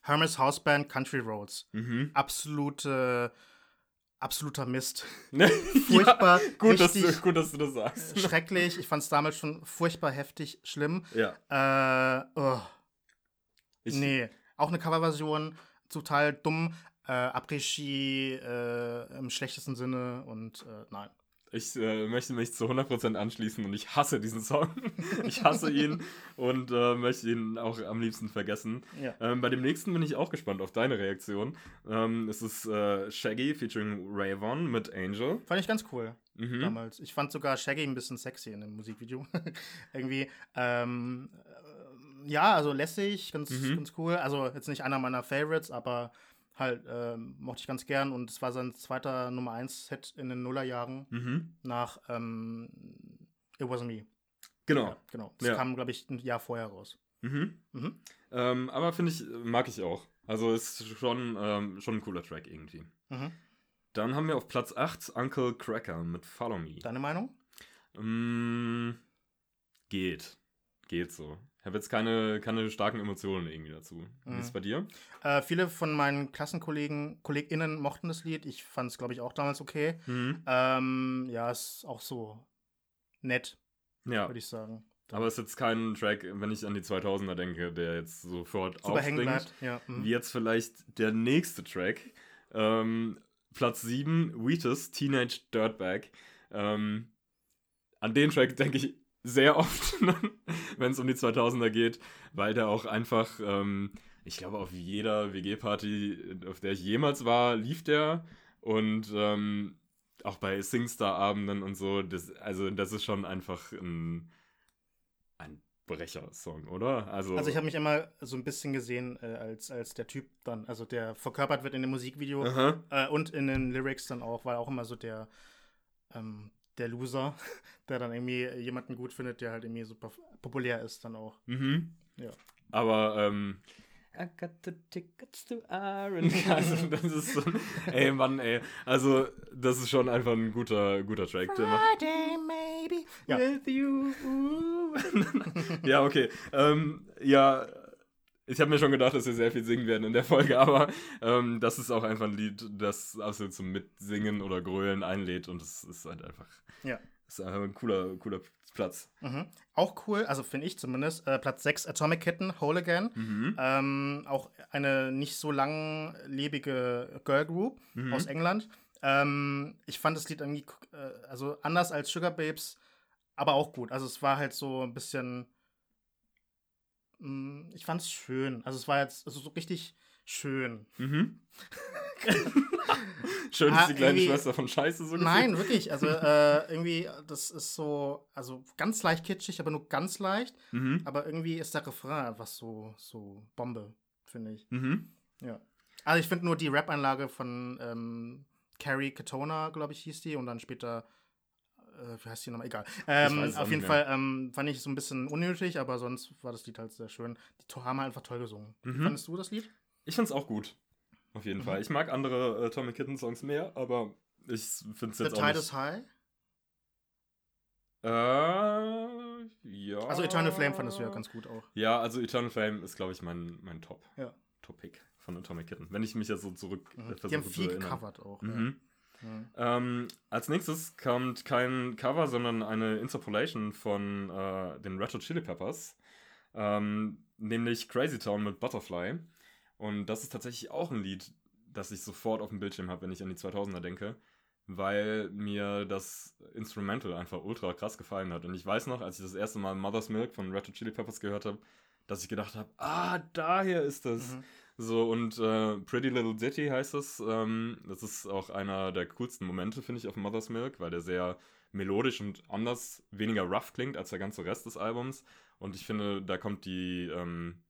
B: Hermes Houseband Country Roads.
A: Mhm.
B: Absolute, absoluter Mist.
A: ja,
B: Furchtbar,
A: gut, dass du, gut, dass du das sagst.
B: Schrecklich. Ich fand es damals schon furchtbar heftig, schlimm.
A: Ja.
B: Äh, oh,
A: Ich,
B: nee. Auch eine Coverversion, total dumm. Äh, Après-Ski äh, im schlechtesten Sinne und äh, nein.
A: Ich äh, möchte mich zu 100% anschließen und ich hasse diesen Song. ich hasse ihn und äh, möchte ihn auch am liebsten vergessen.
B: Ja.
A: Ähm, bei dem nächsten bin ich auch gespannt auf deine Reaktion. Ähm, es ist äh, Shaggy featuring Rayvon mit Angel.
B: Fand ich ganz cool
A: Mhm.
B: damals. Ich fand sogar Shaggy ein bisschen sexy in dem Musikvideo. Irgendwie. Ähm, äh, ja, also lässig, ganz,
A: Mhm.
B: ganz cool. Also jetzt nicht einer meiner Favorites, aber halt ähm, mochte ich ganz gern. Und es war sein zweiter Nummer 1 Hit in den Nullerjahren
A: Mhm.
B: nach ähm, It Was Me.
A: Genau.
B: Ja, genau. Das
A: Ja.
B: kam, glaube ich, ein Jahr vorher raus.
A: Mhm.
B: Mhm.
A: Ähm, aber finde ich, mag ich auch. Also ist schon, ähm, schon ein cooler Track irgendwie.
B: Mhm.
A: Dann haben wir auf Platz 8 Uncle Cracker mit Follow Me.
B: Deine Meinung?
A: Mm, geht. Geht so. Ich habe jetzt keine, keine starken Emotionen irgendwie dazu. Wie ist es
B: Mhm.
A: bei dir?
B: Äh, viele von meinen Klassenkollegen, KollegInnen mochten das Lied. Ich fand es, glaube ich, auch damals okay.
A: Mhm.
B: Ähm, ja, ist auch so nett,
A: Ja,
B: würde ich sagen.
A: aber es ist jetzt kein Track, wenn ich an die 2000er denke, der jetzt sofort
B: Super
A: aufspringt.
B: bleibt. Ja, mhm.
A: Wie jetzt vielleicht der nächste Track. Ähm, Platz 7, Wheatus, Teenage Dirtbag. Ähm, an den Track denke ich sehr oft, wenn es um die 2000er geht, weil der auch einfach, ähm, ich glaube, auf jeder WG-Party, auf der ich jemals war, lief der. Und ähm, auch bei Singstar-Abenden und so, das, also das ist schon einfach ein, ein Brecher-Song, oder?
B: Also, also ich habe mich immer so ein bisschen gesehen äh, als, als der Typ dann, also der verkörpert wird in dem Musikvideo äh, und in den Lyrics dann auch, war auch immer so der, ähm, der Loser, der dann irgendwie jemanden gut findet, der halt irgendwie super populär ist dann auch.
A: Mhm. Ja. Aber ähm, I got the tickets to Iron. also, das ist so, ey, Mann, ey. Also, das ist schon einfach ein guter, guter Track. Friday, maybe, ja. with you. ja, okay. Ähm, ja, ich habe mir schon gedacht, dass wir sehr viel singen werden in der Folge, aber ähm, das ist auch einfach ein Lied, das absolut zum Mitsingen oder Grölen einlädt und es ist halt einfach.
B: Ja.
A: Ist einfach ein cooler, cooler Platz.
B: Mhm. Auch cool, also finde ich zumindest, äh, Platz 6 Atomic Kitten, Whole Again. Mhm. Ähm, auch eine nicht so langlebige Girl Group mhm. aus England. Ähm, ich fand das Lied irgendwie, äh, also anders als Sugar Babes, aber auch gut. Also es war halt so ein bisschen, ich fand es schön. Also es war jetzt also so richtig schön.
A: Mhm. Schön, dass ah, die kleine Schwester von Scheiße so
B: Nein, wirklich. Also äh, irgendwie, das ist so, also ganz leicht kitschig, aber nur ganz leicht. Mhm. Aber irgendwie ist der Refrain einfach so, so Bombe, finde ich.
A: Mhm.
B: Ja. Also ich finde nur die Rap-Einlage von ähm, Carrie Katona, glaube ich, hieß die, und dann später äh, wie heißt die nochmal? Egal. Ähm, auf jeden Fall ähm, fand ich es so ein bisschen unnötig, aber sonst war das Lied halt sehr schön. Die haben halt einfach toll gesungen. Mhm. Fandest du das Lied?
A: Ich fand's auch gut. Auf jeden mhm. Fall. Ich mag andere äh, Tommy Kitten Songs mehr, aber ich finde es jetzt
B: The
A: auch
B: Tide is High?
A: Äh, ja.
B: Also Eternal Flame fandest du ja ganz gut auch.
A: Ja, also Eternal Flame ist, glaube ich, mein, mein Top.
B: Ja.
A: Topic von Atomic Kitten. Wenn ich mich jetzt so zurück
B: mhm. Die haben viel gecovert auch.
A: Mhm. Ja. Ähm, als nächstes kommt kein Cover, sondern eine Interpolation von äh, den Red Chili Peppers. Ähm, nämlich Crazy Town mit Butterfly. Und das ist tatsächlich auch ein Lied, das ich sofort auf dem Bildschirm habe, wenn ich an die 2000er denke, weil mir das Instrumental einfach ultra krass gefallen hat. Und ich weiß noch, als ich das erste Mal Mother's Milk von Red Chili Peppers gehört habe, dass ich gedacht habe, ah, daher ist das. Mhm. So, und äh, Pretty Little Ditty heißt es. Ähm, das ist auch einer der coolsten Momente, finde ich, auf Mother's Milk, weil der sehr melodisch und anders, weniger rough klingt als der ganze Rest des Albums. Und ich finde, da kommt die, ähm,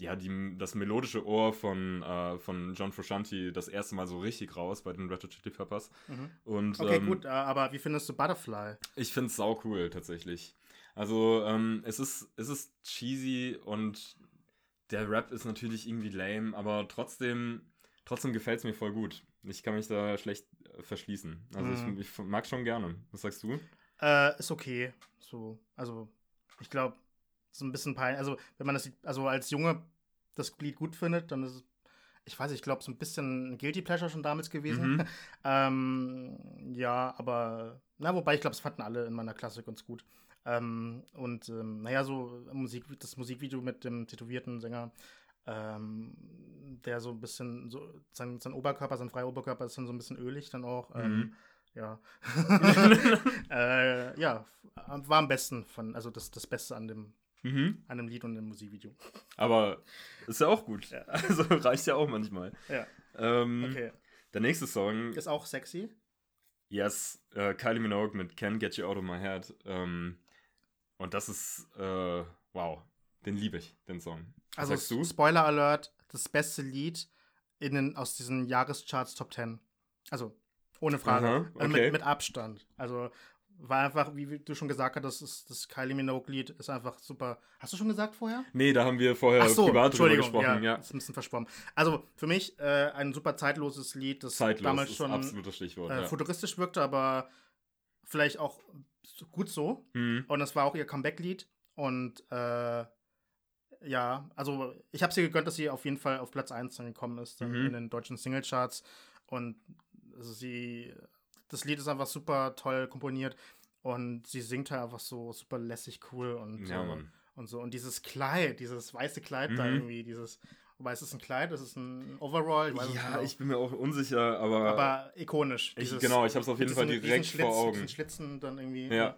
A: ja, die, das melodische Ohr von, äh, von John Frusciante das erste Mal so richtig raus bei den Red Hot Chili Peppers. Mhm. Und,
B: okay, ähm, gut, äh, aber wie findest du Butterfly?
A: Ich finde es sau cool, tatsächlich. Also, ähm, es, ist, es ist cheesy und der Rap ist natürlich irgendwie lame, aber trotzdem, trotzdem gefällt es mir voll gut. Ich kann mich da schlecht äh, verschließen. Also, mhm. ich, ich mag schon gerne. Was sagst du?
B: Äh, ist okay. So, also, ich glaube, so ein bisschen peinlich. Also, wenn man das also als Junge das Lied gut findet, dann ist es, ich weiß, ich glaube, so ein bisschen Guilty Pleasure schon damals gewesen. Mhm. ähm, ja, aber, na, wobei ich glaube, es fanden alle in meiner Klasse ganz gut. Ähm, und, ähm, naja, so Musik, das Musikvideo mit dem tätowierten Sänger, ähm, der so ein bisschen, so, sein, sein Oberkörper, sein freier Oberkörper ist dann so ein bisschen ölig dann auch. Ähm, mhm. Ja. äh, ja, war am besten von, also das, das Beste an dem mhm. an einem Lied und einem Musikvideo.
A: Aber ist ja auch gut. Ja. Also reicht ja auch manchmal.
B: Ja.
A: Ähm, okay. Der nächste Song.
B: Ist auch sexy.
A: Yes, äh, Kylie Minogue mit Can't Get You Out of My Head. Ähm, und das ist, äh, wow, den liebe ich, den Song.
B: Was also, Spoiler Alert, das beste Lied in den, aus diesen Jahrescharts Top 10. Also, ohne Frage. Aha, okay. mit, mit, Abstand. Also, war einfach, wie du schon gesagt hast, das, ist, das Kylie Minogue-Lied ist einfach super. Hast du schon gesagt vorher?
A: Nee, da haben wir vorher
B: so, privat drüber gesprochen. Ja, ja. ist ein bisschen versprochen. Also für mich äh, ein super zeitloses Lied, das Zeitlos damals schon
A: Stichwort,
B: äh, ja. futuristisch wirkte, aber vielleicht auch gut so. Mhm. Und das war auch ihr Comeback-Lied. Und äh, ja, also ich habe sie gegönnt, dass sie auf jeden Fall auf Platz 1 dann gekommen ist mhm. in den deutschen Singlecharts. Und also sie das Lied ist einfach super toll komponiert und sie singt halt einfach so super lässig cool und,
A: ja,
B: so, und so. Und dieses Kleid, dieses weiße Kleid mhm. da irgendwie, dieses. Wobei, ist es ein Kleid? Ist es ein Overall?
A: Ich ja, genau. ich bin mir auch unsicher, aber.
B: Aber ikonisch.
A: Dieses, ich, genau, ich habe es auf jeden Fall direkt
B: Schlitz,
A: vor Augen.
B: Schlitzen dann irgendwie.
A: Ja.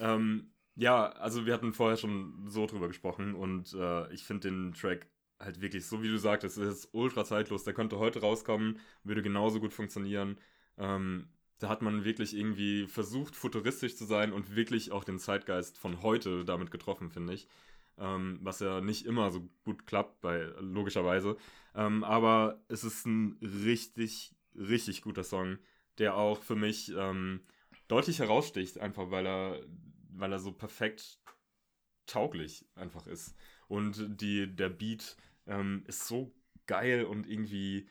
A: Ähm, ja, also wir hatten vorher schon so drüber gesprochen und äh, ich finde den Track halt wirklich, so wie du sagtest, es ist ultra zeitlos. Der könnte heute rauskommen, würde genauso gut funktionieren. Ähm, da hat man wirklich irgendwie versucht, futuristisch zu sein und wirklich auch den Zeitgeist von heute damit getroffen, finde ich. Ähm, was ja nicht immer so gut klappt, bei, logischerweise. Ähm, aber es ist ein richtig, richtig guter Song, der auch für mich ähm, deutlich heraussticht, einfach weil er, weil er so perfekt tauglich einfach ist. Und die, der Beat ähm, ist so geil und irgendwie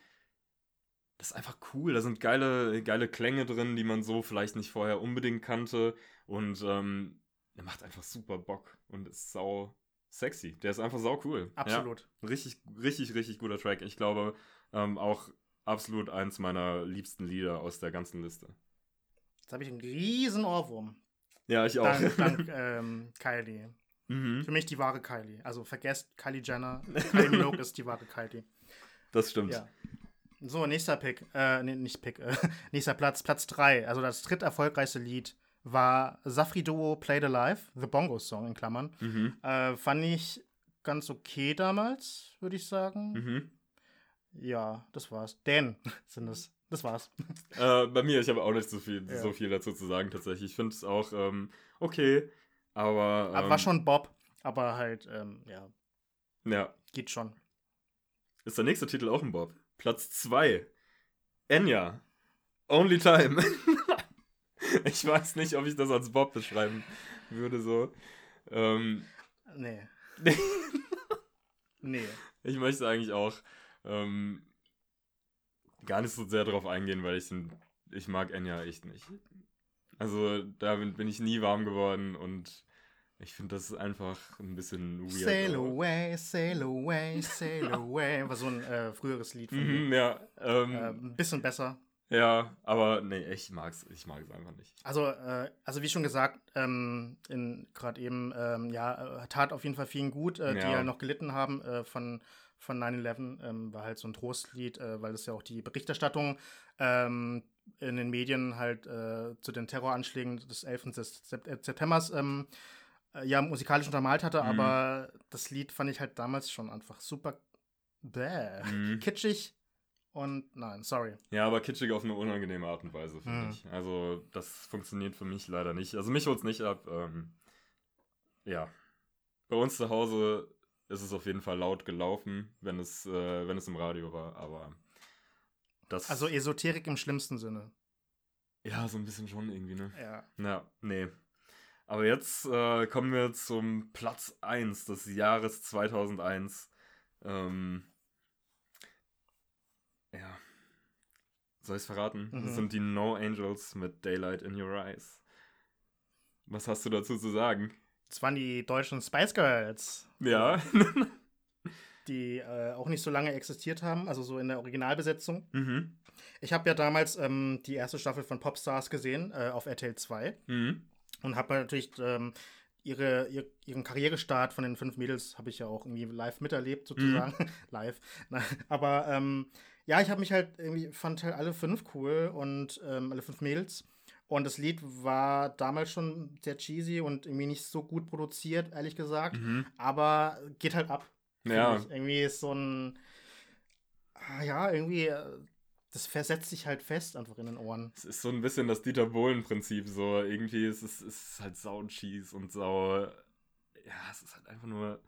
A: das ist einfach cool. Da sind geile, geile Klänge drin, die man so vielleicht nicht vorher unbedingt kannte. Und ähm, er macht einfach super Bock und ist sau sexy. Der ist einfach sau cool.
B: Absolut.
A: Ja, richtig, richtig, richtig guter Track. Ich glaube, ähm, auch absolut eins meiner liebsten Lieder aus der ganzen Liste.
B: Jetzt habe ich einen riesen Ohrwurm.
A: Ja, ich auch.
B: Dank, dank ähm, Kylie.
A: Mhm.
B: Für mich die wahre Kylie. Also vergesst Kylie Jenner. Kylie Minogue ist die wahre Kylie.
A: Das stimmt.
B: Ja. So, nächster Pick. Äh, nee, nicht Pick. Äh, nächster Platz, Platz 3. Also das dritterfolgreichste Lied war Safri Duo Played Alive, The Bongo Song in Klammern.
A: Mhm.
B: Äh, fand ich ganz okay damals, würde ich sagen.
A: Mhm.
B: Ja, das war's. Dan sind es. Das war's.
A: Äh, bei mir, ich habe auch nicht so viel,
B: Ja.
A: so viel dazu zu sagen tatsächlich. Ich finde es auch ähm, okay, aber.
B: Aber
A: Ähm,
B: war schon Bob, aber halt, ähm, ja,
A: Ja.
B: geht schon.
A: Ist der nächste Titel auch ein Bob? Platz 2. Enya. Only Time. ich weiß nicht, ob ich das als Bob beschreiben würde so. Ähm,
B: Nee. nee.
A: ich möchte eigentlich auch ähm, gar nicht so sehr darauf eingehen, weil ich, ich mag Enya echt nicht. Also damit bin ich nie warm geworden und ich finde das einfach ein bisschen weird.
B: Sail away, sail away, sail away. War so ein äh, früheres Lied von
A: Mhm, ja, ähm,
B: Äh, ein bisschen besser.
A: Ja, aber nee, ich mag's, ich mag es einfach nicht.
B: Also, äh, also wie schon gesagt, ähm, gerade eben, ähm, ja, äh, tat auf jeden Fall vielen gut, äh, die
A: Ja.
B: ja noch gelitten haben äh, von, von 9-11. Ähm, war halt so ein Trostlied, äh, weil es ja auch die Berichterstattung ähm, in den Medien halt äh, zu den Terroranschlägen des 11. Sep- äh, Septembers ähm, äh, ja musikalisch untermalt hatte,
A: Mhm.
B: aber das Lied fand ich halt damals schon einfach super bäh,
A: Mhm.
B: kitschig und nein, sorry.
A: Ja, aber kitschig auf eine unangenehme Art und Weise, finde
B: Mhm.
A: ich. Also, das funktioniert für mich leider nicht. Also, mich holt's nicht ab. Ähm, ja. Bei uns zu Hause ist es auf jeden Fall laut gelaufen, wenn es, äh, wenn es im Radio war, aber das.
B: Also Esoterik im schlimmsten Sinne.
A: ja, so ein bisschen schon irgendwie, ne?
B: Ja.
A: Ja, nee. Aber jetzt äh, kommen wir zum Platz 1 des Jahres 2001. Ähm, Soll ich es verraten?
B: Mhm.
A: Das sind die No Angels mit Daylight in Your Eyes. Was hast du dazu zu sagen?
B: Das waren die deutschen Spice Girls,
A: Ja.
B: die äh, auch nicht so lange existiert haben, also so in der Originalbesetzung.
A: mhm.
B: Ich habe ja damals ähm, die erste Staffel von Popstars gesehen äh, auf RTL 2
A: Mhm.
B: und habe natürlich ähm, ihre, ihr, ihren Karrierestart von den fünf Mädels habe ich ja auch irgendwie live miterlebt, sozusagen. live. Na, aber ähm, ja, ich habe mich halt irgendwie, fand halt alle fünf cool und ähm, alle fünf Mädels. Und das Lied war damals schon sehr cheesy und irgendwie nicht so gut produziert, ehrlich gesagt.
A: Mhm.
B: Aber geht halt ab.
A: Ja.
B: ich. Irgendwie ist so ein. Ah, ja, irgendwie. äh, Das versetzt sich halt fest einfach in den Ohren.
A: Es ist so ein bisschen das Dieter Bohlen-Prinzip. So, irgendwie ist es ist halt sau cheese und sau. Ja, es ist halt einfach nur.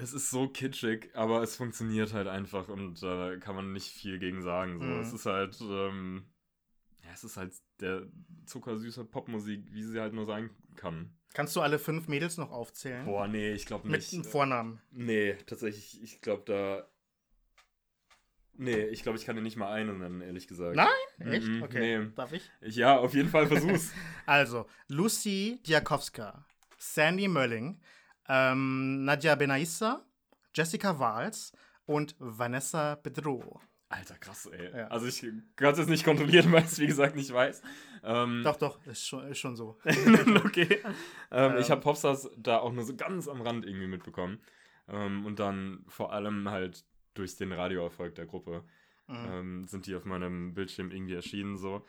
A: Es ist so kitschig, aber es funktioniert halt einfach und da kann man nicht viel gegen sagen. So.
B: Mhm.
A: Es ist halt. Ähm, ja, es ist halt der zuckersüße Popmusik, wie sie halt nur sein kann.
B: Kannst du alle fünf Mädels noch aufzählen?
A: Boah, nee, ich glaube
B: Mit
A: nicht.
B: einem Vornamen.
A: Nee, tatsächlich, ich glaube da. Nee, ich glaube, ich kann dir nicht mal eine nennen, ehrlich gesagt.
B: Nein? Echt?
A: Mhm,
B: Okay.
A: nee.
B: Darf ich?
A: Ich, ja, auf jeden Fall versuch's.
B: Also, Lucy Diakowska, Sandy Mölling, ähm, Nadja Benaissa, Jessica Wahls und Vanessa Bedrow.
A: Alter, krass, ey.
B: Ja.
A: Also ich kann es jetzt nicht kontrollieren, weil ich es wie gesagt nicht weiß. Ähm,
B: Doch, doch, ist schon, ist schon so.
A: okay. Ähm, ich
B: Ähm.
A: habe Popstars da auch nur so ganz am Rand irgendwie mitbekommen. Ähm, und dann vor allem halt durch den Radioerfolg der Gruppe
B: Mhm.
A: ähm, sind die auf meinem Bildschirm irgendwie erschienen so.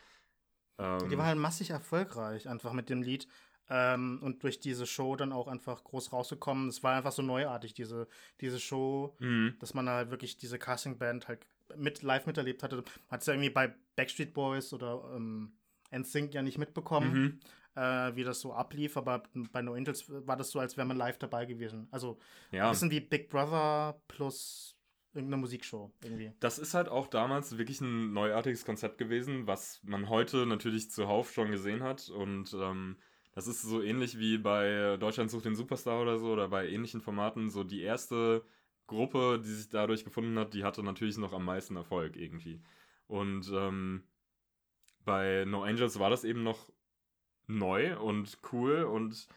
A: Ähm,
B: Die war halt massig erfolgreich, einfach mit dem Lied Ähm, und durch diese Show dann auch einfach groß rausgekommen. Es war einfach so neuartig, diese, diese Show,
A: Mhm.
B: dass man halt wirklich diese Casting-Band halt mit live miterlebt hatte. Hat es ja irgendwie bei Backstreet Boys oder ähm, NSYNC ja nicht mitbekommen,
A: Mhm.
B: äh, wie das so ablief, aber bei No Angels war das so, als wäre man live dabei gewesen. Also ein
A: Ja.
B: bisschen wie Big Brother plus irgendeine Musikshow irgendwie.
A: Das ist halt auch damals wirklich ein neuartiges Konzept gewesen, was man heute natürlich zuhauf schon gesehen hat. Und ähm, das ist so ähnlich wie bei Deutschland sucht den Superstar oder so oder bei ähnlichen Formaten. So die erste Gruppe, die sich dadurch gefunden hat, die hatte natürlich noch am meisten Erfolg irgendwie. Und ähm, bei No Angels war das eben noch neu und cool und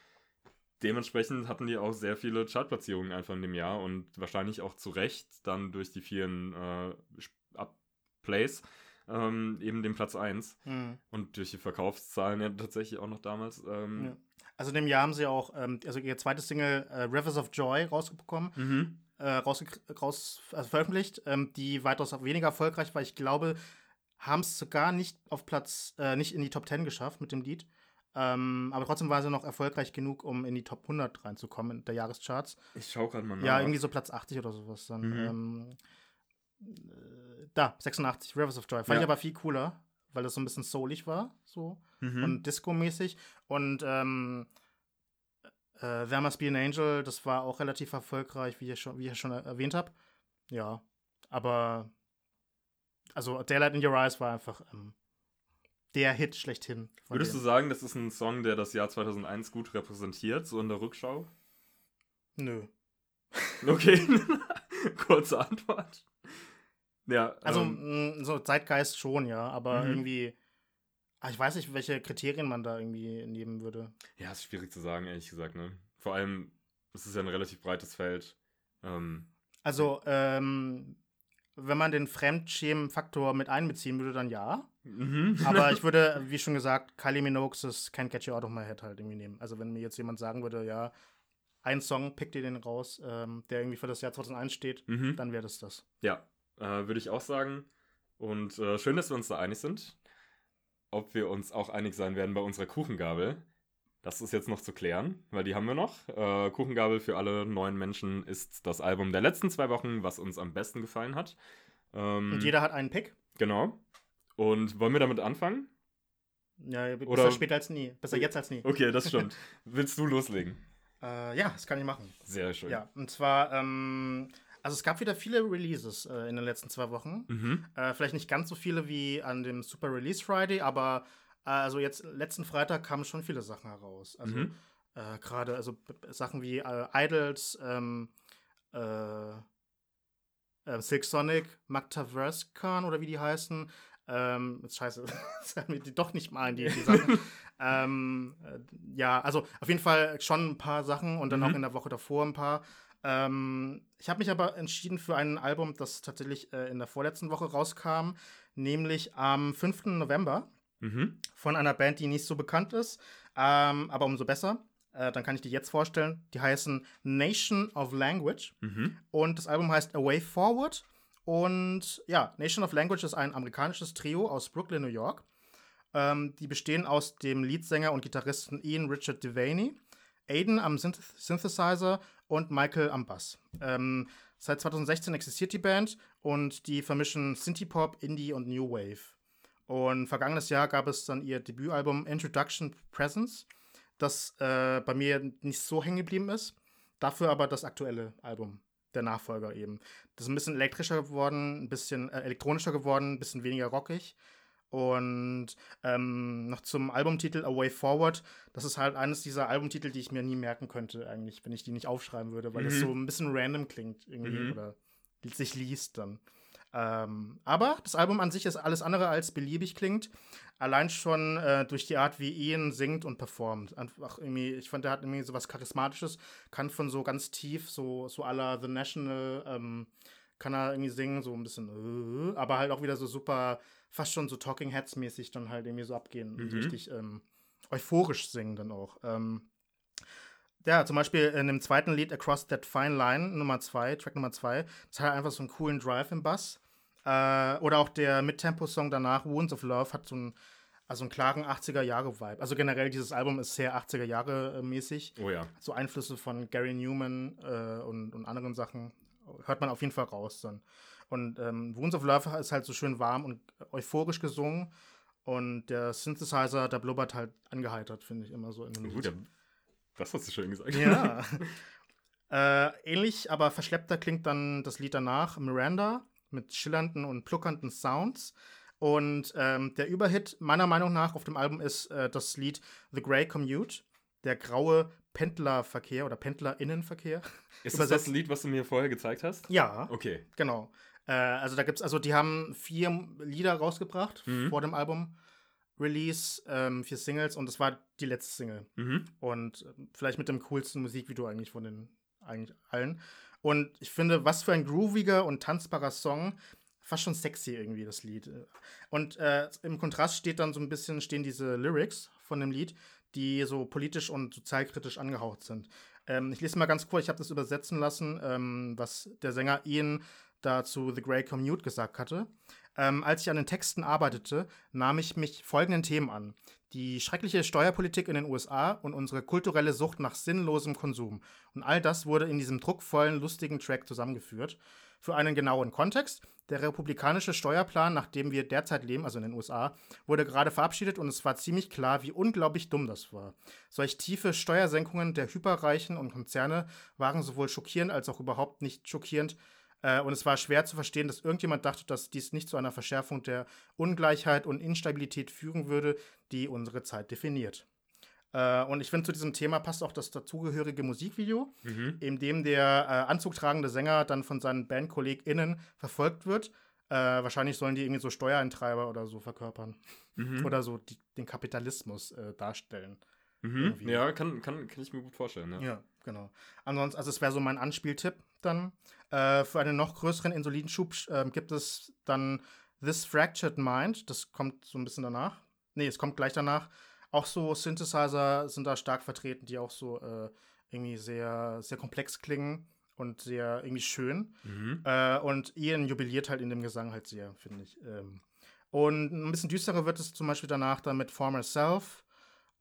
A: dementsprechend hatten die auch sehr viele Chartplatzierungen einfach in dem Jahr und wahrscheinlich auch zu Recht dann durch die vielen äh, Plays ähm, eben den Platz 1
B: Hm.
A: und durch die Verkaufszahlen ja tatsächlich auch noch damals. Ähm,
B: Ja. Also in dem Jahr haben sie auch, ähm, also ihr zweites Single äh, Rivers of Joy rausbekommen,
A: mhm.
B: äh, raus, raus also veröffentlicht, ähm, die weitaus weniger erfolgreich war. Ich glaube, haben es sogar nicht auf Platz, äh, nicht in die Top 10 geschafft mit dem Lied. Ähm, aber trotzdem war sie noch erfolgreich genug, um in die Top 100 reinzukommen in der Jahrescharts.
A: Ich schau gerade mal nach.
B: Ja, irgendwie so Platz 80 oder sowas dann.
A: Mhm.
B: Ähm, äh, da, 86, Rivers of Joy. Fand
A: Ja.
B: ich aber viel cooler, weil das so ein bisschen soulig war, so
A: Mhm.
B: und Disco-mäßig. Und ähm, äh, There Must Be an Angel, das war auch relativ erfolgreich, wie ich schon, wie ich schon erwähnt habe. Ja, aber also Daylight in Your Eyes war einfach ähm, der Hit schlechthin.
A: Würdest du
B: denen.
A: sagen, das ist ein Song, der das Jahr 2001 gut repräsentiert, so in der Rückschau?
B: Nö.
A: Okay, kurze Antwort. Ja,
B: Also
A: ähm,
B: mh, so Zeitgeist schon, ja, aber
A: Mhm.
B: irgendwie, ah, ich weiß nicht, welche Kriterien man da irgendwie nehmen würde.
A: ja, ist schwierig zu sagen, ehrlich gesagt, ne? Vor allem, es ist ja ein relativ breites Feld. Ähm,
B: Also, ähm, wenn man den Fremdschämen-Faktor mit einbeziehen würde, dann ja.
A: mhm.
B: Aber ich würde, wie schon gesagt, Kylie Minogue's Can't Get You Out of My Head halt irgendwie nehmen. Also, wenn mir jetzt jemand sagen würde, ja, ein Song, pick dir den raus, ähm, der irgendwie für das Jahr 2001 steht,
A: mhm.
B: dann wäre das das.
A: Ja, äh, würde ich auch sagen. Und äh, schön, dass wir uns da einig sind. Ob wir uns auch einig sein werden bei unserer Kuchengabel, das ist jetzt noch zu klären, weil die haben wir noch. Äh, Kuchengabel für alle neuen Menschen ist das Album der letzten zwei Wochen, was uns am besten gefallen hat. Ähm,
B: Und jeder hat einen Pick.
A: Genau. Und wollen wir damit anfangen?
B: Ja, besser
A: Oder-
B: später als nie. Besser jetzt als nie.
A: Okay, das stimmt. Willst du loslegen?
B: Äh, ja, das kann ich machen.
A: Sehr schön.
B: Ja, und zwar, ähm, also es gab wieder viele Releases äh, in den letzten zwei Wochen.
A: Mhm.
B: Äh, vielleicht nicht ganz so viele wie an dem Super Release Friday, aber äh, also jetzt letzten Freitag kamen schon viele Sachen heraus. Also
A: Mhm.
B: äh, gerade also Sachen wie äh, Idols, ähm, äh, Silk Sonic, Magtaverskan oder wie die heißen. Ähm, jetzt scheiße, das haben mir die doch nicht mal die, die Sachen. ähm, äh, ja, also auf jeden Fall schon ein paar Sachen und dann
A: Mhm.
B: auch in der Woche davor ein paar. Ähm, ich habe mich aber entschieden für ein Album, das tatsächlich äh, in der vorletzten Woche rauskam, nämlich am 5. November
A: Mhm.
B: von einer Band, die nicht so bekannt ist, ähm, aber umso besser. Äh, dann kann ich die jetzt vorstellen. Die heißen Nation of Language
A: Mhm.
B: und das Album heißt A Way Forward. Und ja, Nation of Language ist ein amerikanisches Trio aus Brooklyn, New York. Ähm, die bestehen aus dem Leadsänger und Gitarristen Ian Richard Devaney, Aiden am Synth Synthesizer und Michael am Bass. Ähm, seit 2016 existiert die Band und die vermischen Synthie-Pop, Indie und New Wave. Und vergangenes Jahr gab es dann ihr Debütalbum Introduction Presence, das äh, bei mir nicht so hängen geblieben ist. Dafür aber das aktuelle Album, der Nachfolger eben. Das ist ein bisschen elektrischer geworden, ein bisschen äh, elektronischer geworden, ein bisschen weniger rockig. Und ähm, noch zum Albumtitel A Way Forward. Das ist halt eines dieser Albumtitel, die ich mir nie merken könnte, eigentlich, wenn ich die nicht aufschreiben würde, weil es
A: Mhm.
B: so ein bisschen random klingt irgendwie
A: Mhm.
B: oder sich liest dann. Ähm, aber das Album an sich ist alles andere als beliebig klingt. Allein schon äh, durch die Art, wie Ian singt und performt. Einfach irgendwie, ich fand, der hat irgendwie so was Charismatisches, kann von so ganz tief, so, so la The National, ähm, kann er irgendwie singen, so ein bisschen, äh, aber halt auch wieder so super, fast schon so Talking Heads mäßig dann halt irgendwie so abgehen
A: Mhm.
B: richtig ähm, euphorisch singen dann auch. Ähm, ja, zum Beispiel in dem zweiten Lied Across That Fine Line, Nummer zwei, Track Nummer zwei, das hat einfach so einen coolen Drive im Bass. Äh, oder auch der Mittempo-Song danach, Wounds of Love, hat so einen also einen klaren 80er-Jahre-Vibe. Also generell, dieses Album ist sehr 80er-Jahre-mäßig.
A: Oh ja.
B: So Einflüsse von Gary Newman äh, und, und anderen Sachen hört man auf jeden Fall raus dann. Und ähm, Wounds of Love ist halt so schön warm und euphorisch gesungen. Und der Synthesizer, der blubbert halt angeheitert, finde ich immer so in dem
A: Gut,
B: Lied.
A: das hast du schön gesagt.
B: Ja. äh, ähnlich, aber verschleppter klingt dann das Lied danach, Miranda, mit schillernden und pluckernden Sounds. Und ähm, der Überhit meiner Meinung nach auf dem Album ist äh, das Lied The Grey Commute, der graue Pendlerverkehr oder Pendlerinnenverkehr.
A: Ist das das Lied, was du mir vorher gezeigt hast?
B: Ja,
A: Okay.
B: genau. Äh, also da gibt's, also die haben vier Lieder rausgebracht
A: Mhm.
B: vor dem Album. Release, ähm, vier Singles und das war die letzte Single.
A: Mhm.
B: Und äh, vielleicht mit dem coolsten Musikvideo eigentlich von den eigentlich allen. Und ich finde, was für ein grooviger und tanzbarer Song. Fast schon sexy irgendwie, das Lied. Und äh, im Kontrast steht dann so ein bisschen, stehen diese Lyrics von dem Lied, die so politisch und sozialkritisch angehaucht sind. Ähm, ich lese mal ganz kurz, ich habe das übersetzen lassen, ähm, was der Sänger Ian dazu The Grey Commute gesagt hatte. Ähm, als ich an den Texten arbeitete, nahm ich mich folgenden Themen an. Die schreckliche Steuerpolitik in den USA und unsere kulturelle Sucht nach sinnlosem Konsum. Und all das wurde in diesem druckvollen, lustigen Track zusammengeführt. Für einen genauen Kontext, der republikanische Steuerplan, nach dem wir derzeit leben, also in den USA, wurde gerade verabschiedet und es war ziemlich klar, wie unglaublich dumm das war. Solch tiefe Steuersenkungen der Hyperreichen und Konzerne waren sowohl schockierend als auch überhaupt nicht schockierend. Äh, Und es war schwer zu verstehen, dass irgendjemand dachte, dass dies nicht zu einer Verschärfung der Ungleichheit und Instabilität führen würde, die unsere Zeit definiert. Äh, Und ich finde, zu diesem Thema passt auch das dazugehörige Musikvideo,
A: Mhm.
B: in dem der äh, anzugtragende Sänger dann von seinen BandkollegInnen verfolgt wird. Äh, wahrscheinlich sollen die irgendwie so Steuereintreiber oder so verkörpern.
A: Mhm.
B: Oder so die, den Kapitalismus äh, darstellen.
A: Mhm. Ja, kann, kann, kann ich mir gut vorstellen. Ja.
B: Ja, genau. Ansonsten, also es wäre so mein Anspieltipp dann. Äh, für einen noch größeren Insulinschub äh, gibt es dann This Fractured Mind. Das kommt so ein bisschen danach. Nee, es kommt gleich danach. Auch so Synthesizer sind da stark vertreten, die auch so äh, irgendwie sehr, sehr komplex klingen und sehr irgendwie schön.
A: Mhm.
B: Äh, und Ian jubiliert halt in dem Gesang halt sehr, finde ich. Ähm, und ein bisschen düsterer wird es zum Beispiel danach dann mit Former Self.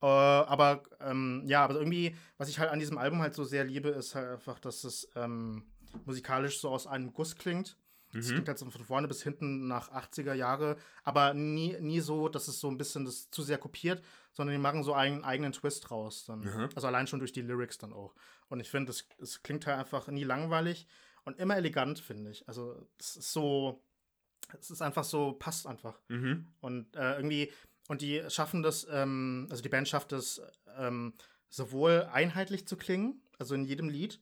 B: Äh, aber ähm, ja, aber irgendwie, was ich halt an diesem Album halt so sehr liebe, ist halt einfach, dass es ähm, musikalisch so aus einem Guss klingt. Es
A: Mhm.
B: klingt halt so von vorne bis hinten nach 80er Jahre, aber nie, nie so, dass es so ein bisschen das zu sehr kopiert, sondern die machen so einen eigenen Twist raus. Dann.
A: Mhm.
B: Also allein schon durch die Lyrics dann auch. Und ich finde, es, es klingt halt einfach nie langweilig und immer elegant, finde ich. Also es ist so, es ist einfach so, passt einfach.
A: Mhm.
B: Und äh, irgendwie, und die schaffen das, ähm, also die Band schafft es, ähm, sowohl einheitlich zu klingen, also in jedem Lied,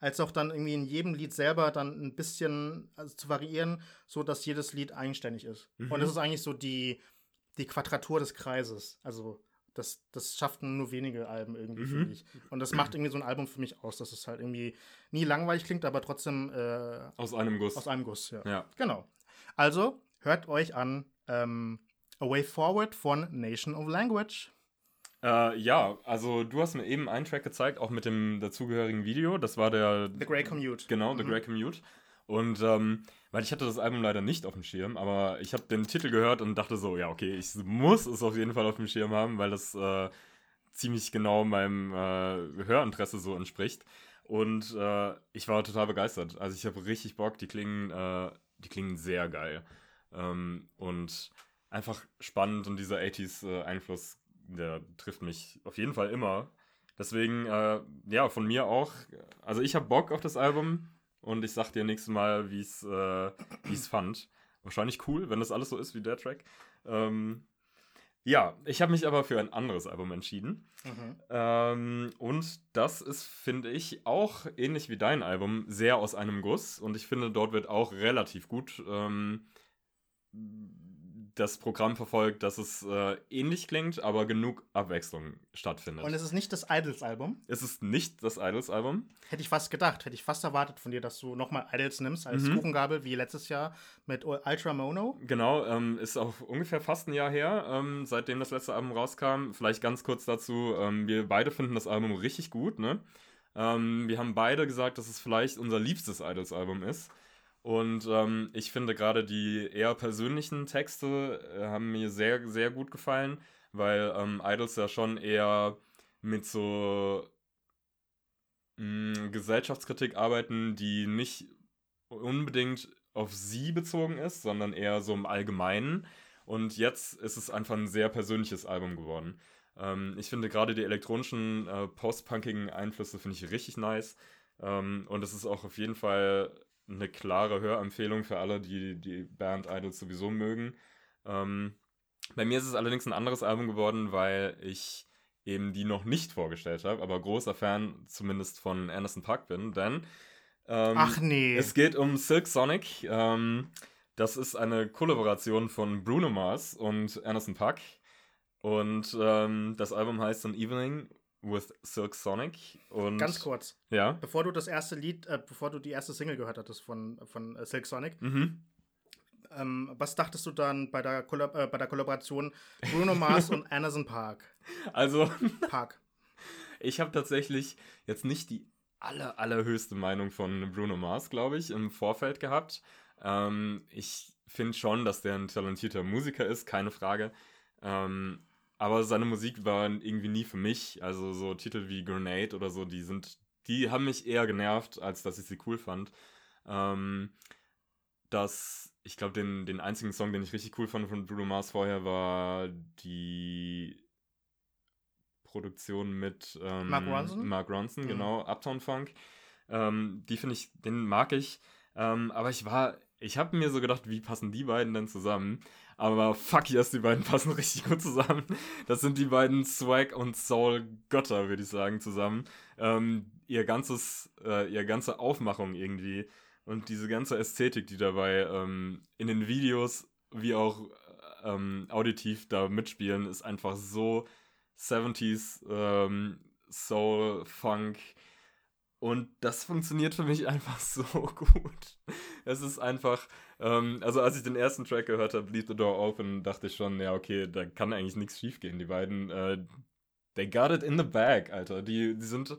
B: als auch dann irgendwie in jedem Lied selber dann ein bisschen also zu variieren, so dass jedes Lied eigenständig ist.
A: Mhm.
B: Und das ist eigentlich so die, die Quadratur des Kreises. Also das, das schafften nur wenige Alben irgendwie,
A: Mhm.
B: finde ich. Und das macht irgendwie so ein Album für mich aus, dass es halt irgendwie nie langweilig klingt, aber trotzdem äh,
A: Aus einem Guss.
B: aus einem Guss, ja.
A: ja.
B: Genau. Also hört euch an ähm, A Way Forward von Nation of Language.
A: Äh, ja, also du hast mir eben einen Track gezeigt, auch mit dem dazugehörigen Video. Das war der.
B: The Grey Commute.
A: Genau, The
B: Mhm.
A: Grey Commute. Und ähm, weil ich hatte das Album leider nicht auf dem Schirm, aber ich habe den Titel gehört und dachte so, ja, okay, ich muss es auf jeden Fall auf dem Schirm haben, weil das äh, ziemlich genau meinem äh, Hörinteresse so entspricht. Und äh, ich war total begeistert. Also ich habe richtig Bock, die klingen, äh, die klingen sehr geil. Ähm, und einfach spannend und dieser 80s-Einfluss, der trifft mich auf jeden Fall immer. Deswegen, äh, ja, von mir auch. Also ich habe Bock auf das Album und ich sag dir nächstes Mal, wie es äh, wie ich's fand. Wahrscheinlich cool, wenn das alles so ist wie der Track. Ähm, ja, ich habe mich aber für ein anderes Album entschieden.
B: Mhm.
A: Ähm, und das ist, finde ich, auch ähnlich wie dein Album, sehr aus einem Guss. Und ich finde, dort wird auch relativ gut ähm, das Programm verfolgt, dass es äh, ähnlich klingt, aber genug Abwechslung stattfindet.
B: Und es ist nicht das Idols-Album.
A: es ist nicht das Idols-Album.
B: Hätte ich fast gedacht. Hätte ich fast erwartet von dir, dass du nochmal Idols nimmst als
A: Mhm.
B: Kuchengabel, wie letztes Jahr mit Ultra Mono.
A: Genau, ähm, ist auch ungefähr fast ein Jahr her, ähm, seitdem das letzte Album rauskam. Vielleicht ganz kurz dazu, ähm, wir beide finden das Album richtig gut, ne? Ähm, wir haben beide gesagt, dass es vielleicht unser liebstes Idols-Album ist. Und ähm, ich finde gerade die eher persönlichen Texte äh, haben mir sehr, sehr gut gefallen, weil ähm, Idols ja schon eher mit so mh, mm, Gesellschaftskritik arbeiten, die nicht unbedingt auf sie bezogen ist, sondern eher so im Allgemeinen. Und jetzt ist es einfach ein sehr persönliches Album geworden. Ähm, ich finde gerade die elektronischen, äh, post-punkigen Einflüsse finde ich richtig nice. Ähm, und es ist auch auf jeden Fall eine klare Hörempfehlung für alle, die die Band Idols sowieso mögen. Ähm, bei mir ist es allerdings ein anderes Album geworden, weil ich eben die noch nicht vorgestellt habe, aber großer Fan zumindest von Anderson Park bin, denn
B: ähm, Ach nee.
A: es geht um Silk Sonic. Ähm, das ist eine Kollaboration von Bruno Mars und Anderson Park. Und ähm, das Album heißt An Evening with Silk Sonic. Und
B: Ganz kurz.
A: Ja.
B: Bevor du das erste Lied, äh, bevor du die erste Single gehört hattest von, von äh, Silk Sonic, mhm. ähm, was dachtest du dann bei der, Kollab äh, bei der Kollaboration Bruno Mars und Anderson Park?
A: Also.
B: Park.
A: Ich habe tatsächlich jetzt nicht die aller, allerhöchste Meinung von Bruno Mars, glaube ich, im Vorfeld gehabt. Ähm, ich finde schon, dass der ein talentierter Musiker ist, keine Frage. Ähm, aber seine Musik war irgendwie nie für mich. Also so Titel wie Grenade oder so, die sind, die haben mich eher genervt, als dass ich sie cool fand. Ähm, das, ich glaube, den, den einzigen Song, den ich richtig cool fand von Bruno Mars vorher, war die Produktion mit
B: ähm, Mark Ronson.
A: Mark Ronson, mhm. genau, Uptown Funk. Ähm, die finde ich, den mag ich. Ähm, aber ich war, ich habe mir so gedacht, wie passen die beiden denn zusammen? Aber fuck yes, die beiden passen richtig gut zusammen. Das sind die beiden Swag und Soul Götter, würde ich sagen, zusammen. Ähm, ihr ganzes, äh, ihre ganze Aufmachung irgendwie und diese ganze Ästhetik, die dabei ähm, in den Videos wie auch ähm, auditiv da mitspielen, ist einfach so 70s ähm, Soul, Funk, und das funktioniert für mich einfach so gut. Es ist einfach, ähm, also als ich den ersten Track gehört habe, Leave the Door Open, dachte ich schon, ja, okay, da kann eigentlich nichts schief gehen. Die beiden, äh, they got it in the bag, Alter. Die, die sind,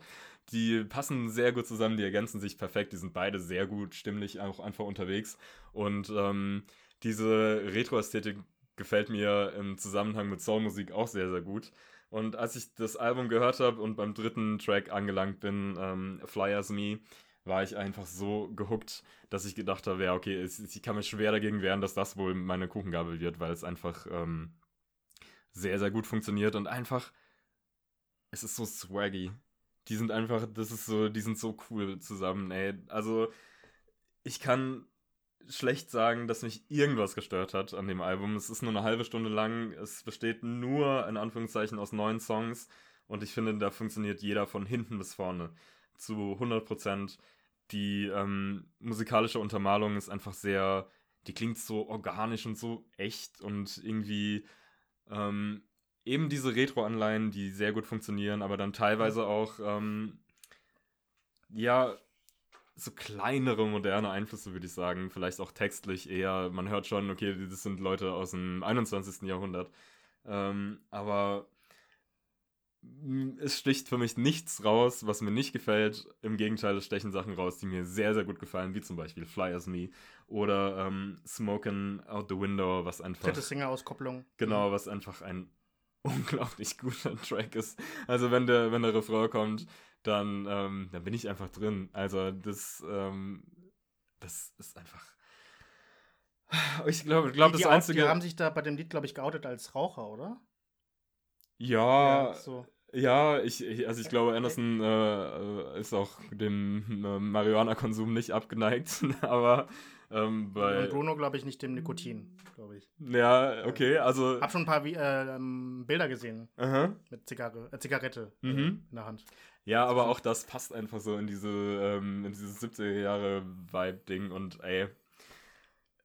A: die passen sehr gut zusammen, die ergänzen sich perfekt, die sind beide sehr gut stimmlich auch einfach unterwegs. Und ähm, diese Retro-Ästhetik gefällt mir im Zusammenhang mit Soulmusik auch sehr, sehr gut. Und als ich das Album gehört habe und beim dritten Track angelangt bin, ähm, Fly As Me, war ich einfach so gehuckt, dass ich gedacht habe, ja, okay, ich kann mich schwer dagegen wehren, dass das wohl meine Kuchengabel wird, weil es einfach ähm, sehr, sehr gut funktioniert und einfach, es ist so swaggy. Die sind einfach, das ist so, die sind so cool zusammen, ey. Also, ich kann schlecht sagen, dass mich irgendwas gestört hat an dem Album. Es ist nur eine halbe Stunde lang. Es besteht nur, in Anführungszeichen, aus neun Songs. Und ich finde, da funktioniert jeder von hinten bis vorne zu 100 Prozent. Die ähm, musikalische Untermalung ist einfach sehr, die klingt so organisch und so echt und irgendwie ähm, eben diese Retro-Anleihen, die sehr gut funktionieren, aber dann teilweise auch, ähm, ja, so kleinere moderne Einflüsse, würde ich sagen. Vielleicht auch textlich eher. Man hört schon, okay, das sind Leute aus dem 21. Jahrhundert. Ähm, aber es sticht für mich nichts raus, was mir nicht gefällt. Im Gegenteil, es stechen Sachen raus, die mir sehr, sehr gut gefallen, wie zum Beispiel Fly As Me oder ähm, Smoking Out the Window, was einfach.
B: Dritte Singer-Auskopplung.
A: Genau, mhm. was einfach ein unglaublich guter Track ist. Also, wenn der, wenn der Refrain kommt, dann, ähm, dann bin ich einfach drin. Also das, ähm, das ist einfach. Ich glaube, glaub, das Einzige.
B: Die haben sich da bei dem Lied, glaube ich, geoutet als Raucher, oder?
A: Ja, ja, so. ja ich, ich, also ich glaube, Anderson äh, ist auch dem äh, Marihuana-Konsum nicht abgeneigt, aber ähm, bei
B: Und Bruno, glaube ich, nicht dem Nikotin, glaube ich.
A: Ja, okay, also.
B: Hab schon ein paar äh, Bilder gesehen.
A: Aha.
B: Mit Zigarre, äh, Zigarette
A: mhm.
B: in der Hand.
A: Ja, aber auch das passt einfach so in diese, ähm, in dieses 70er Jahre Vibe-Ding und ey.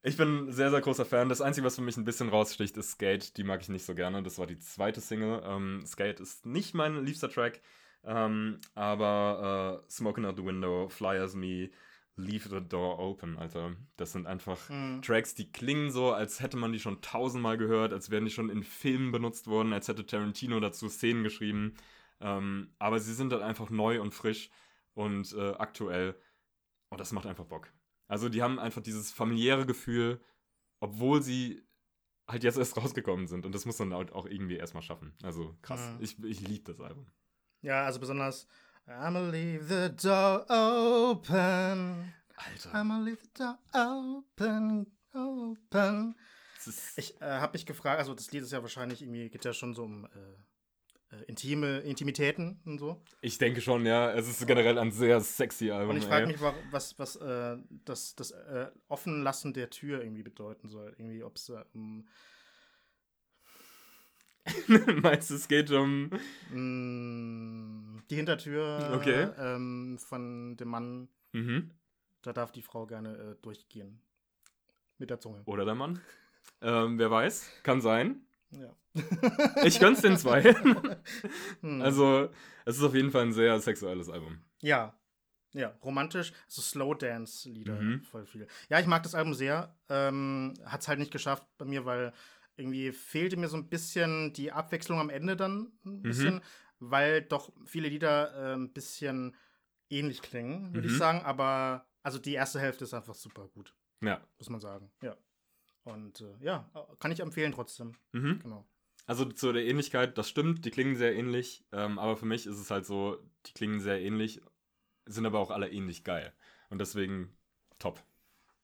A: Ich bin sehr, sehr großer Fan. Das Einzige, was für mich ein bisschen raussticht, ist Skate. Die mag ich nicht so gerne. Das war die zweite Single. Ähm, Skate ist nicht mein liebster Track. Ähm, aber äh, Smoking Out the Window, Fly As Me, Leave the Door Open, Alter. Das sind einfach mhm. Tracks, die klingen so, als hätte man die schon tausendmal gehört, als wären die schon in Filmen benutzt worden, als hätte Tarantino dazu Szenen geschrieben. Ähm, aber sie sind dann halt einfach neu und frisch und äh, aktuell. Und das macht einfach Bock. Also die haben einfach dieses familiäre Gefühl, obwohl sie halt jetzt erst rausgekommen sind. Und das muss man halt auch irgendwie erstmal schaffen. Also krass.
B: Mhm.
A: Ich, ich liebe das Album.
B: Ja, also besonders I'ma leave the door open.
A: Alter.
B: I'ma leave the door open, open. Ich äh, habe mich gefragt, also das Lied ist ja wahrscheinlich irgendwie, geht ja schon so um äh, äh, intime Intimitäten und so.
A: ich denke schon, ja. Es ist generell ein sehr sexy Album.
B: Und ich frage mich, wa- was, was äh, das, das äh, Offenlassen der Tür irgendwie bedeuten soll. Irgendwie, ob es äh, um
A: Meinst du, es geht um.
B: mh, die Hintertür
A: Okay.
B: ähm, von dem Mann,
A: Mhm.
B: da darf die Frau gerne äh, durchgehen. Mit der Zunge.
A: Oder der Mann? Ähm, wer weiß? Kann sein.
B: Ja.
A: Ich gönn's den zwei.
B: Hm.
A: also, es ist auf jeden Fall ein sehr sexuelles Album.
B: Ja. Ja, romantisch, so Slow Dance-Lieder,
A: Mhm.
B: voll viel. Ja, ich mag das Album sehr. Ähm, Hat es halt nicht geschafft bei mir, weil irgendwie fehlte mir so ein bisschen die Abwechslung am Ende dann
A: Mhm.
B: ein bisschen, weil doch viele Lieder äh, ein bisschen ähnlich klingen, würde
A: Mhm.
B: ich sagen. Aber also die erste Hälfte ist einfach super gut,
A: Ja.
B: muss man sagen. Ja. Und äh, ja, kann ich empfehlen trotzdem.
A: Mhm.
B: Genau.
A: Also zu der Ähnlichkeit, das stimmt, die klingen sehr ähnlich, ähm, aber für mich ist es halt so, die klingen sehr ähnlich, sind aber auch alle ähnlich geil. Und deswegen top.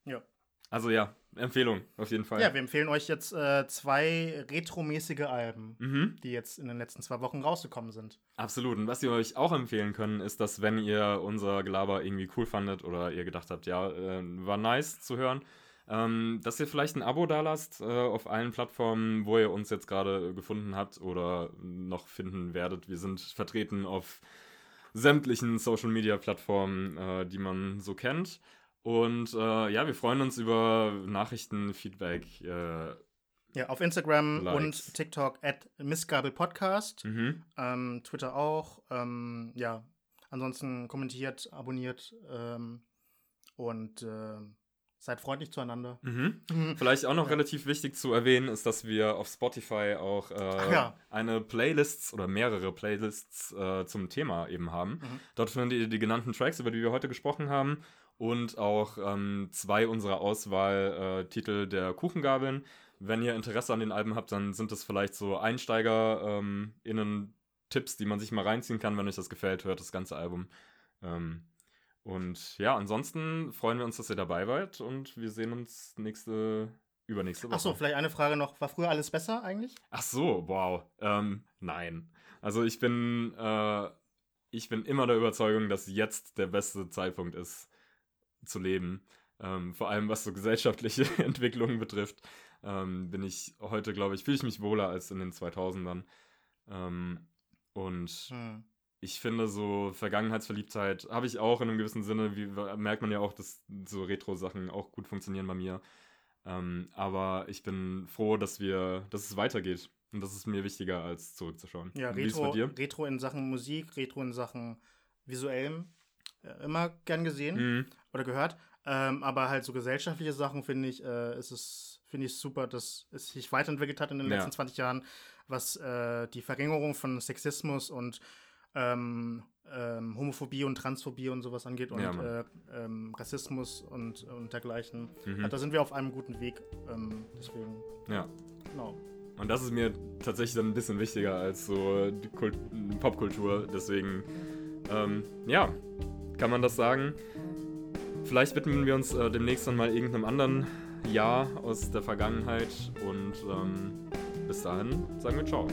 B: Ja.
A: Also ja, Empfehlung, auf jeden Fall.
B: Ja, wir empfehlen euch jetzt äh, zwei retromäßige Alben,
A: mhm.
B: die jetzt in den letzten zwei Wochen rausgekommen sind.
A: Absolut. Und was wir euch auch empfehlen können, ist, dass wenn ihr unser Gelaber irgendwie cool fandet oder ihr gedacht habt, ja, äh, war nice zu hören, ähm, dass ihr vielleicht ein Abo dalasst äh, auf allen Plattformen, wo ihr uns jetzt gerade gefunden habt oder noch finden werdet. Wir sind vertreten auf sämtlichen Social-Media-Plattformen, äh, die man so kennt. Und äh, ja, wir freuen uns über Nachrichten, Feedback. Äh,
B: Ja, auf Instagram
A: Likes.
B: und TikTok at Missgabelpodcast.
A: mhm.
B: Ähm, Twitter auch. Ähm, ja, ansonsten kommentiert, abonniert ähm, und äh, seid freundlich zueinander.
A: Mhm. Vielleicht auch noch relativ wichtig zu erwähnen ist, dass wir auf Spotify auch äh,
B: ja.
A: eine Playlists oder mehrere Playlists äh, zum Thema eben haben.
B: Mhm.
A: Dort findet ihr die genannten Tracks, über die wir heute gesprochen haben und auch ähm, zwei unserer Auswahltitel äh, Titel der Kuchengabeln. Wenn ihr Interesse an den Alben habt, dann sind das vielleicht so Einsteiger ähm, die man sich mal reinziehen kann, wenn euch das gefällt, hört das ganze Album. Ähm, und ja, ansonsten freuen wir uns, dass ihr dabei wart und wir sehen uns nächste, übernächste Woche.
B: Achso, vielleicht eine Frage noch. War früher alles besser eigentlich?
A: Ach so, wow. Ähm, nein. Also ich bin, äh, ich bin immer der Überzeugung, dass jetzt der beste Zeitpunkt ist, zu leben. Ähm, vor allem was so gesellschaftliche Entwicklungen betrifft, ähm, bin ich heute, glaube ich, fühle ich mich wohler als in den 2000ern. Ähm, und
B: Hm.
A: Ich finde, so Vergangenheitsverliebtheit habe ich auch in einem gewissen Sinne, wie merkt man ja auch, dass so Retro-Sachen auch gut funktionieren bei mir. Ähm, aber ich bin froh, dass wir, dass es weitergeht. Und das ist mir wichtiger, als zurückzuschauen.
B: Ja, Retro? Retro in Sachen Musik, Retro in Sachen visuellem. Äh, immer gern gesehen
A: Mhm.
B: oder gehört. Ähm, aber halt so gesellschaftliche Sachen finde ich, äh, ist es, finde ich super, dass es sich weiterentwickelt hat in den
A: Ja.
B: letzten 20 Jahren, was äh, die Verringerung von Sexismus und ähm, ähm, Homophobie und Transphobie und sowas angeht und
A: Ja,
B: äh, ähm, Rassismus und, und dergleichen.
A: Mhm.
B: Ja, da sind wir auf einem guten Weg. Ähm, deswegen,
A: Ja.
B: genau.
A: Und das ist mir tatsächlich dann ein bisschen wichtiger als so die Kult Popkultur. Deswegen, ähm, ja, kann man das sagen. Vielleicht widmen wir uns äh, demnächst dann mal irgendeinem anderen Jahr aus der Vergangenheit. Und ähm, bis dahin sagen wir.
B: Ciao.